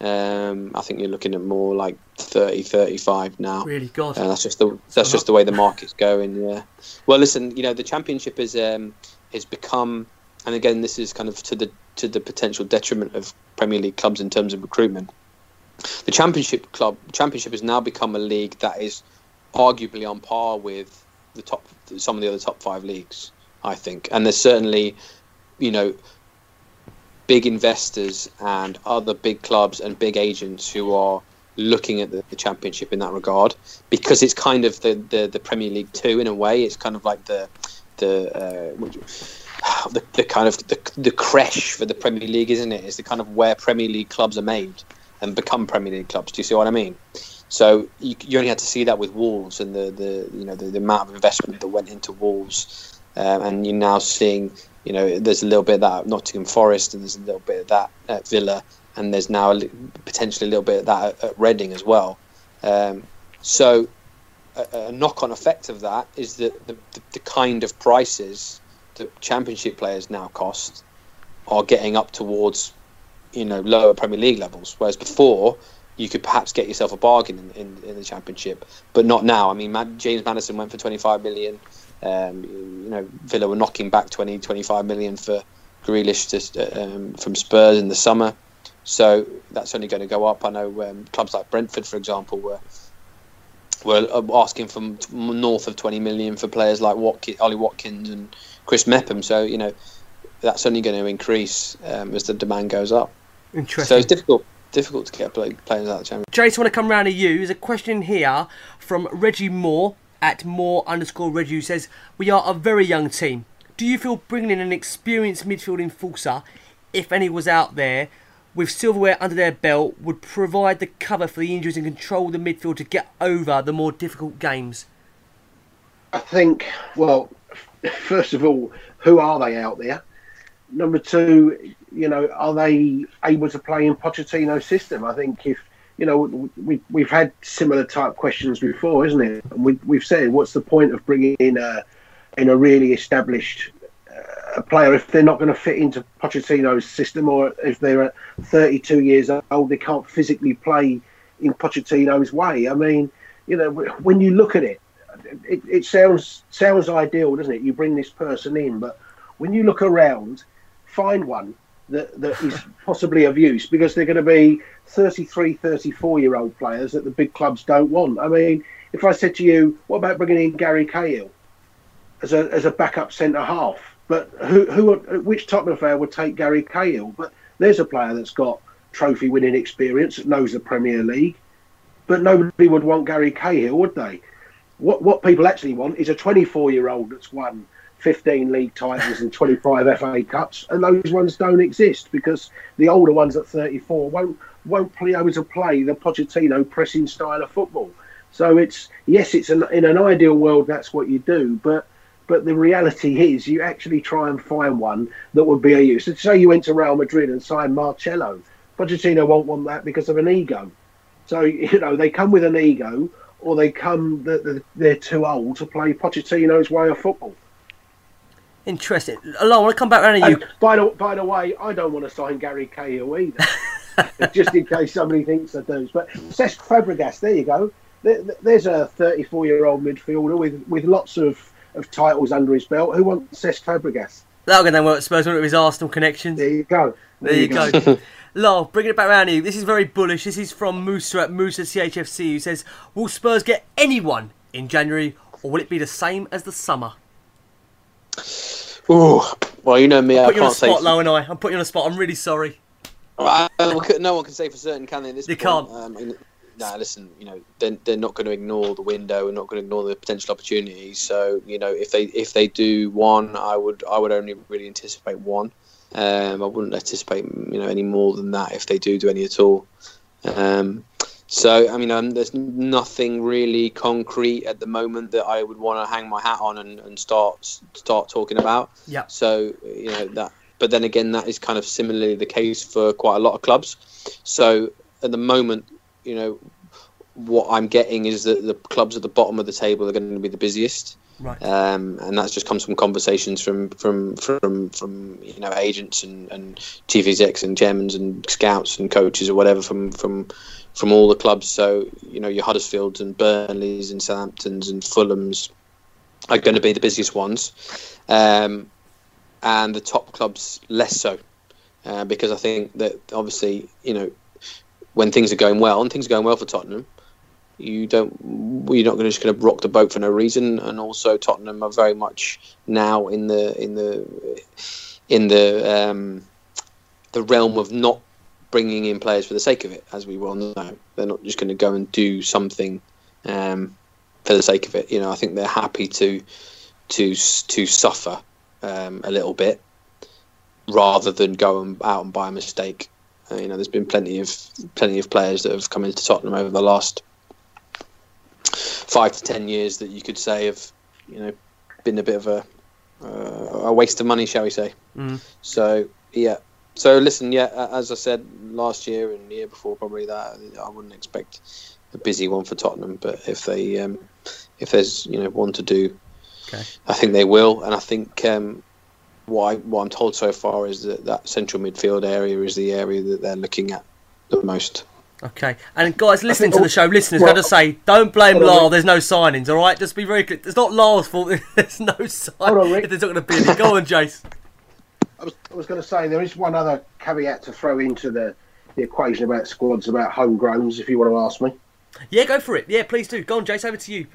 um, I think you're looking at more like 30, 35 now. Really, God. And that's just the that's just the way the market's going. Yeah. Well, listen, you know the championship is um, has become, and again, this is kind of to the to the potential detriment of Premier League clubs in terms of recruitment. The championship club championship has now become a league that is arguably on par with the top some of the other top five leagues. I think, and there's certainly, you know, big investors and other big clubs and big agents who are looking at the, the championship in that regard because it's kind of the, the, the Premier League two in a way. It's kind of like the the uh, the, the kind of the, the creche for the Premier League, isn't it? It's the kind of where Premier League clubs are made and become Premier League clubs. Do you see what I mean? So you, you only had to see that with Wolves and the, the you know the, the amount of investment that went into Wolves um, and you're now seeing, you know, there's a little bit of that at Nottingham Forest, and there's a little bit of that at Villa, and there's now a potentially a little bit of that at, at Reading as well. Um, so, a, a knock-on effect of that is that the, the, the kind of prices that Championship players now cost are getting up towards, you know, lower Premier League levels, whereas before you could perhaps get yourself a bargain in, in, in the Championship, but not now. I mean, James Maddison went for 25 million. Um, you know, Villa were knocking back 20, 25 million for Grealish to, um, from Spurs in the summer. So that's only going to go up. I know um, clubs like Brentford, for example, were were asking for north of 20 million for players like Watkins, Ollie Watkins and Chris Mepham. So you know that's only going to increase um, as the demand goes up. Interesting. So it's difficult difficult to get play, players out of the Championship. Jason, want to come round to you. There's a question here from Reggie Moore at Moore underscore Reggie who says, We are a very young team. Do you feel bringing in an experienced midfield enforcer, if any was out there, with silverware under their belt, would provide the cover for the injuries and control the midfield to get over the more difficult games? I think, well, first of all, who are they out there? Number two, you know, are they able to play in Pochettino's system? I think if, you know, we, we've had similar type questions before, isn't it? And we, we've said, what's the point of bringing in a, in a really established uh, player if they're not going to fit into Pochettino's system or if they're 32 years old, they can't physically play in Pochettino's way. I mean, you know, when you look at it, it, it sounds sounds ideal, doesn't it? You bring this person in, but when you look around, find one that, that is [laughs] possibly of use because they're going to be 33, 34 year old players that the big clubs don't want. I mean, if I said to you, what about bringing in Gary Cahill as a as a backup centre half? But who who which Tottenham fan would take Gary Cahill? But there's a player that's got trophy winning experience that knows the Premier League, but nobody would want Gary Cahill, would they? What what people actually want is a 24 year old that's won 15 league titles and 25 FA Cups, and those ones don't exist because the older ones at 34 won't won't be able to play the Pochettino pressing style of football. So it's yes, it's an, in an ideal world that's what you do, but but the reality is you actually try and find one that would be a use. So say you went to Real Madrid and signed Marcelo, Pochettino won't want that because of an ego. So [laughs] you know they come with an ego, or they come that they're too old to play Pochettino's way of football. Interesting. Alon, I want to come back around to you. And by the by the way, I don't want to sign Gary Cahill either, [laughs] just in case somebody thinks I do. But Cesc Fabregas, there you go. There's a 34 year old midfielder with with lots of, of titles under his belt. Who wants Cesc Fabregas? That'll go down well at Spurs, won't with his Arsenal connections. There you go. There, you go. [laughs] Lol, bringing it back around you. This is very bullish. This is from Musa at Musa CHFC who says, Will Spurs get anyone in January or will it be the same as the summer? Ooh, well, you know me, I Put you on the say. spot, Low and I. I'm putting you on the spot. I'm really sorry. I- I- no one can say for certain, can they? At this They point? can't. Um, I nah, listen. You know, they're, they're not going to ignore the window. and not going to ignore the potential opportunities. So, you know, if they if they do one, I would I would only really anticipate one. Um, I wouldn't anticipate you know any more than that if they do do any at all. Um, so, I mean, um, there's nothing really concrete at the moment that I would want to hang my hat on and, and start start talking about. Yeah. So you know that, but then again, that is kind of similarly the case for quite a lot of clubs. So at the moment, you know, what I'm getting is that the clubs at the bottom of the table are going to be the busiest, Right. um, and that just comes from conversations from from from from you know agents and, and chief execs and chairmans and scouts and coaches or whatever from from from all the clubs. So you know your Huddersfields and Burnleys and Southamptons and Fulhams are going to be the busiest ones, um, and the top clubs less so, uh, because I think that obviously you know when things are going well and things are going well for Tottenham, you don't you're not going to just going to rock the boat for no reason. And also Tottenham are very much now in the in the in the um, the realm of not bringing in players for the sake of it, as we well know. They're not just going to go and do something um, for the sake of it. You know, I think they're happy to to to suffer um, a little bit rather than go and out and buy a mistake. Uh, you know, there's been plenty of plenty of players that have come into Tottenham over the last five to ten years that you could say have, you know, been a bit of a uh, a waste of money, shall we say? Mm. So yeah. So listen, yeah, as I said last year and the year before, probably that I wouldn't expect a busy one for Tottenham, but if they um, if there's you know one to do, Okay. I think they will, and I think um, what, I, what I'm told so far is that that central midfield area is the area that they're looking at the most. Okay, and guys listening to the show, listeners, well- got to say, don't blame Hold Lyall. There's no signings, all right? Just be very clear. It's not Lyall's fault. [laughs] There's no sign. Hold on, If there's not going to be any. Go on, Jace. I was, I was going to say there is one other caveat to throw into the, the equation about squads about homegrowns. If you want to ask me, Yeah, go for it. Yeah, please do. Go on, Jace. Over to you.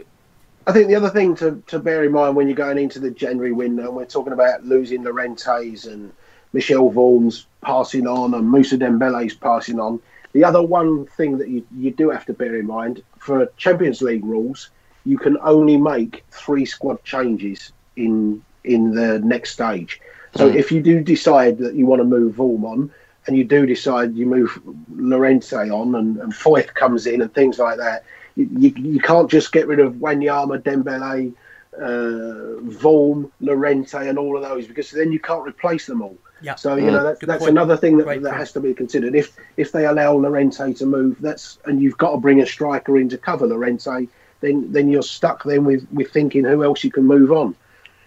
I think the other thing to, to bear in mind when you're going into the January window, and we're talking about losing Llorentes and Michel Vorm's passing on and Moussa Dembele's passing on. The other one thing that you, you do have to bear in mind for Champions League rules, you can only make three squad changes in in the next stage. So if you do decide that you want to move Vorm on, and you do decide you move Llorente on, and, and Foyth comes in and things like that, you, you, you can't just get rid of Wanyama, Dembele, uh, Vorm, Llorente, and all of those because then you can't replace them all. Yeah. So you mm. know that, that's point. another thing that, Great that point. has to be considered. If if they allow Llorente to move, that's and you've got to bring a striker in to cover Llorente, then then you're stuck then with, with thinking who else you can move on.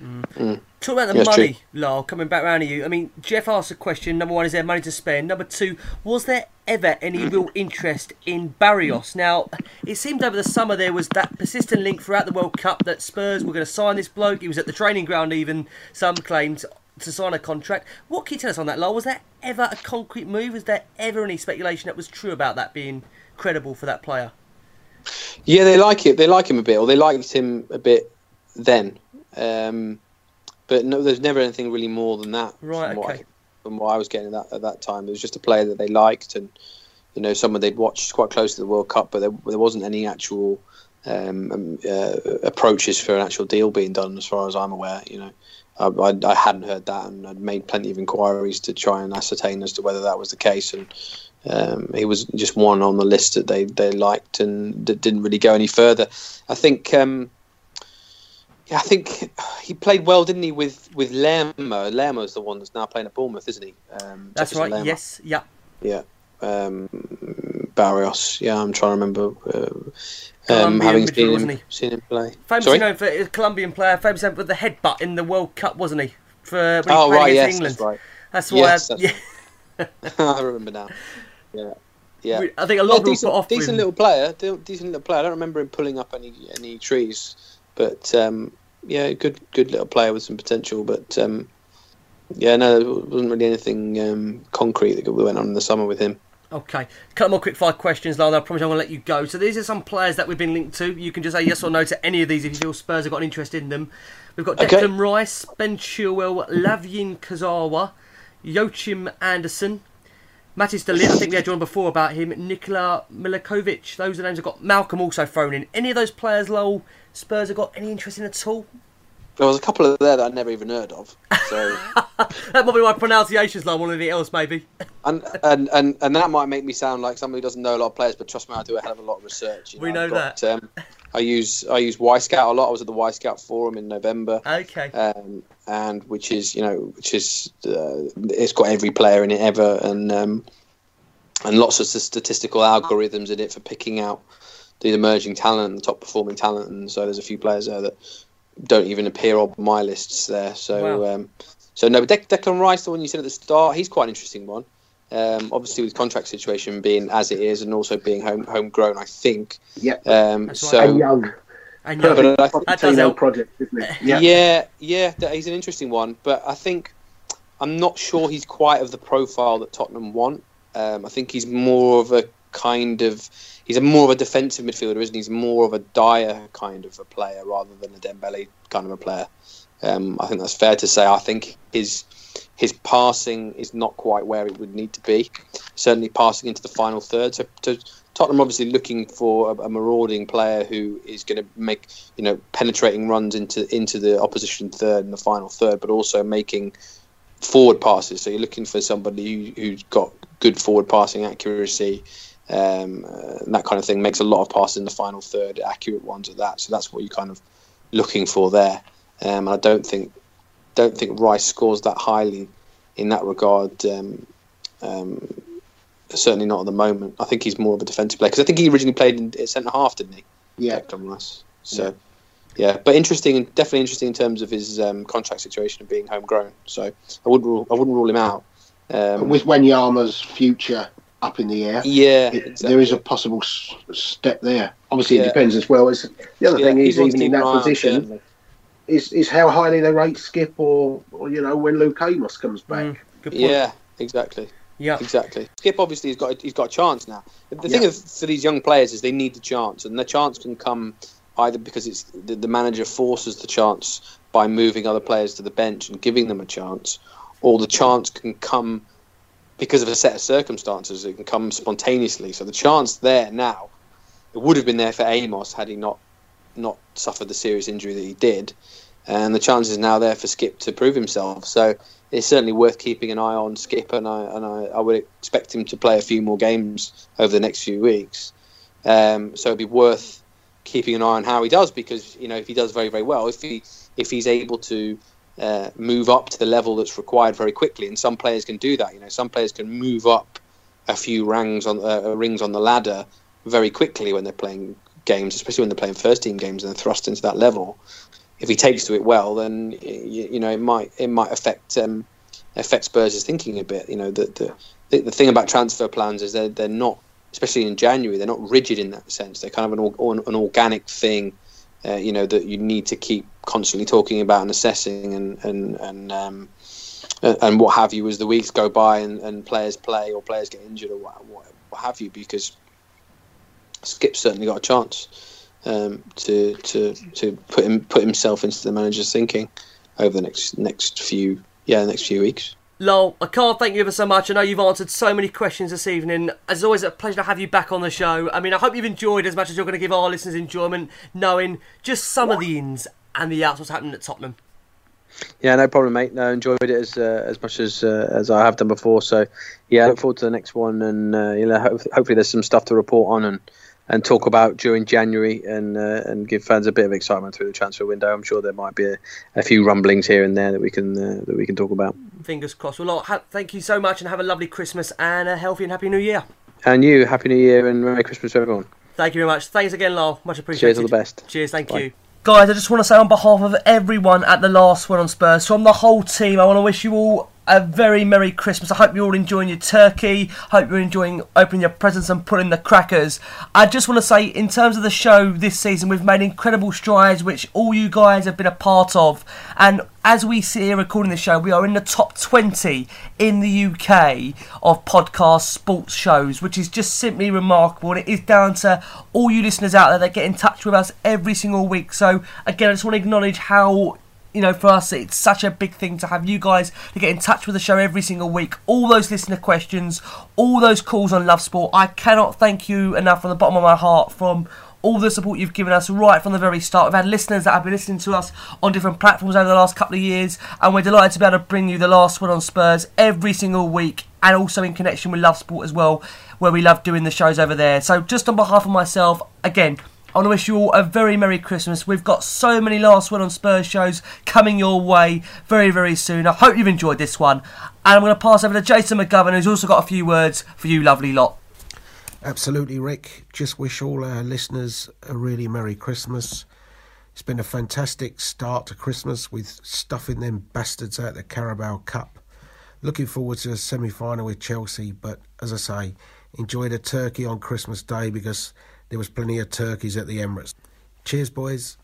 Mm. Mm. Talk about the Yes, money, true. Lyall, coming back round to you. I mean, Jeff asked a question. Number one, is there money to spend? Number two, was there ever any real interest in Barrios? Now, it seemed over the summer there was that persistent link throughout the World Cup that Spurs were going to sign this bloke. He was at the training ground, even, some claimed, to sign a contract. What can you tell us on that, Lyall? Was there ever a concrete move? Was there ever any speculation that was true about that being credible for that player? Yeah, they like it. They like him a bit, or they liked him a bit then. Um, but no, there's never anything really more than that. Right, From what. I, from what I was getting at that, at that time, it was just a player that they liked, and you know, someone they'd watched quite close to the World Cup, but there, there wasn't any actual um, um, uh, approaches for an actual deal being done, as far as I'm aware. You know, I, I, I hadn't heard that, and I'd made plenty of inquiries to try and ascertain as to whether that was the case, and um, he was just one on the list that they, they liked and that didn't really go any further. I think um, yeah, I think he played well, didn't he, with with Lerma? Lerma's the one that's now playing at Bournemouth, isn't he? Um, That's Jefferson right, Lermo. yes, yeah. Yeah. Um, Barrios. Yeah, I'm trying to remember. Uh, um, having seen him, seen him play. Famously Sorry? known for a Colombian player, known for the headbutt in the World Cup, wasn't he? For when he Oh played right, against yes, England. that's right. That's why. Yes, I, that's yeah, [laughs] [laughs] I remember now. Yeah, yeah. I think a lot Yeah, of decent, put off decent him. little player. Decent little player. I don't remember him pulling up any any trees, but um, yeah, good good little player with some potential. But um, yeah, no, there wasn't really anything um, concrete that went on in the summer with him. Okay, a couple more quick five questions, Lyall. I promise I'm going to let you go. So these are some players that we've been linked to. You can just say yes or no to any of these if you feel Spurs have got an interest in them. We've got Okay. Declan Rice, Ben Chilwell, Lavin Kazawa, Joachim Andersen, Matis Delit. I think we had you on before about him. Nikola Milikovic. Those are the names I've got. Malcom also thrown in. Any of those players, Lowell, Spurs have got any interest in at all? There was a couple of there that I'd never even heard of. So [laughs] That might be my pronunciations, Lowell, more than anything else, maybe. and, and and and that might make me sound like somebody who doesn't know a lot of players, but trust me, I do a hell of a lot of research. you We know got, Um, I use I use Wyscout a lot. I was at the Wyscout forum in November. Okay. um, and which is you know which is uh, it's got every player in it ever and um, and lots of statistical algorithms in it for picking out the emerging talent and the top performing talent and so there's a few players there that don't even appear on my lists there so Wow. um, so no but De- Declan Rice the one you said at the start he's quite an interesting one um, obviously with contract situation being as it is and also being home homegrown I think Yeah, um, That's right. so and young, And But yeah, I think- that does Pochettino help. project, isn't it? [laughs] yeah, yeah, that- he's an interesting one, but I think I'm not sure he's quite of the profile that Tottenham want. Um, I think he's more of a kind of he's a more of a defensive midfielder, isn't he? He's more of a Dier kind of a player rather than a Dembele kind of a player. Um, I think that's fair to say. I think his his passing is not quite where it would need to be. Certainly passing into the final third. So, to, Tottenham obviously looking for a, a marauding player who is going to make you know penetrating runs into into the opposition third and the final third, but also making forward passes. So you're looking for somebody who, who's got good forward passing accuracy. Um, uh, and that kind of thing makes a lot of passes in the final third, accurate ones at that. So that's what you're kind of looking for there. Um, I don't think don't think Rice scores that highly in that regard. Um, um, certainly not at the moment. I think he's more of a defensive player because I think he originally played in centre half, didn't he? Yeah. Declan Rice. So, yeah. but interesting, definitely interesting in terms of his um, contract situation and being homegrown. So I wouldn't rule, I wouldn't rule him out. Um, With Wanyama's future up in the air, yeah, it- exactly. there is a possible s- step there. Obviously, Yeah. it depends as well. As the other Yeah, thing is, even in that an position, certainly. is is how highly they rate Skipp, or, or you know when Luke Amos comes back. Mm, good point. Yeah, exactly. Yeah. Exactly. Skipp obviously has got he's got a chance now. The thing Yeah. of, for these young players is they need the chance, and the chance can come either because it's the, the manager forces the chance by moving other players to the bench and giving them a chance, or the chance can come because of a set of circumstances. It can come spontaneously. So the chance there now, it would have been there for Amos had he not not suffered the serious injury that he did, and the chance is now there for Skipp to prove himself. So it's certainly worth keeping an eye on Skipp, and I and I, I would expect him to play a few more games over the next few weeks. Um, so it'd be worth keeping an eye on how he does because you know if he does very very well, if he if he's able to uh, move up to the level that's required very quickly, and some players can do that. You know, some players can move up a few on uh, rings on the ladder very quickly when they're playing games, especially when they're playing first team games and they're thrust into that level. If he takes to it well, then you, you know it might it might affect um, affect Spurs' thinking a bit. You know, the the the thing about transfer plans is they're they're not, especially in January, they're not rigid in that sense. They're kind of an an organic thing. Uh, you know that you need to keep constantly talking about and assessing and and and um, uh, and what have you as the weeks go by and, and players play or players get injured or what, what, what have you because Skipp's certainly got a chance um, to to to put him put himself into the manager's thinking over the next next few yeah next few weeks. Lol, I can't thank you ever so much. I know you've answered so many questions this evening. As always, a pleasure to have you back on the show. I mean, I hope you've enjoyed as much as you're going to give our listeners enjoyment, knowing just some of the ins and the outs what's happening at Tottenham. Yeah, no problem, mate. No, enjoyed it as uh, as much as uh, as I have done before. So, yeah, I look forward to the next one, and uh, you know, ho- hopefully there's some stuff to report on and, and talk about during January, and uh, and give fans a bit of excitement through the transfer window. I'm sure there might be a, a few rumblings here and there that we can uh, that we can talk about. Fingers crossed. Well, ha- thank you so much and have a lovely Christmas and a healthy and happy New Year. And you, happy New Year and Merry Christmas to everyone. Thank you very much. Thanks again, Lol. Much appreciated. Cheers, all the best. Cheers, thank Bye. you. Guys, I just want to say on behalf of everyone at the last one on Spurs, from the whole team, I want to wish you all a very Merry Christmas. I hope you're all enjoying your turkey. I hope you're enjoying opening your presents and putting the crackers. I just want to say, in terms of the show this season, we've made incredible strides, which all you guys have been a part of. And as we sit here recording the show, we are in the top 20 in the UK of podcast sports shows, which is just simply remarkable. And it is down to all you listeners out there that get in touch with us every single week. So, again, I just want to acknowledge how you know, for us, it's such a big thing to have you guys to get in touch with the show every single week. All those listener questions, all those calls on Love Sport. I cannot thank you enough from the bottom of my heart from all the support you've given us right from the very start. We've had listeners that have been listening to us on different platforms over the last couple of years, and we're delighted to be able to bring you the last one on Spurs every single week, and also in connection with Love Sport as well, where we love doing the shows over there. So, just on behalf of myself, again, I want to wish you all a very Merry Christmas. We've got so many last one on Spurs shows coming your way very, very soon. I hope you've enjoyed this one. And I'm going to pass over to Jason McGovern, who's also got a few words for you, lovely lot. Absolutely, Rick. Just wish all our listeners a really Merry Christmas. It's been a fantastic start to Christmas with stuffing them bastards out the Carabao Cup. Looking forward to a semi final with Chelsea, but as I say, enjoy the turkey on Christmas Day because there was plenty of turkeys at the Emirates. Cheers, boys.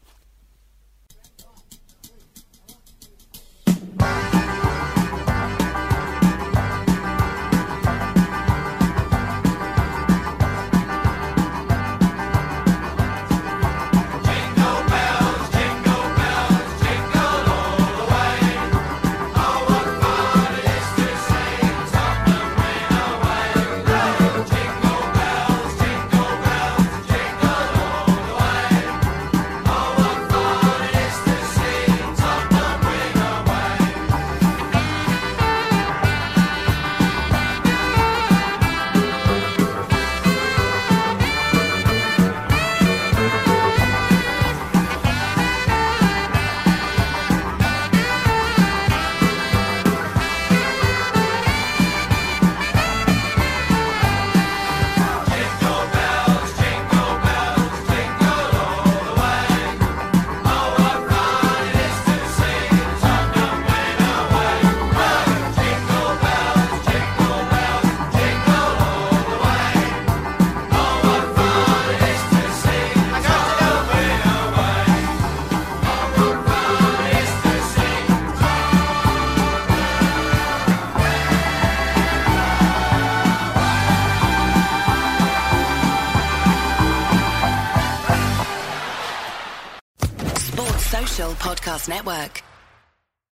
Network.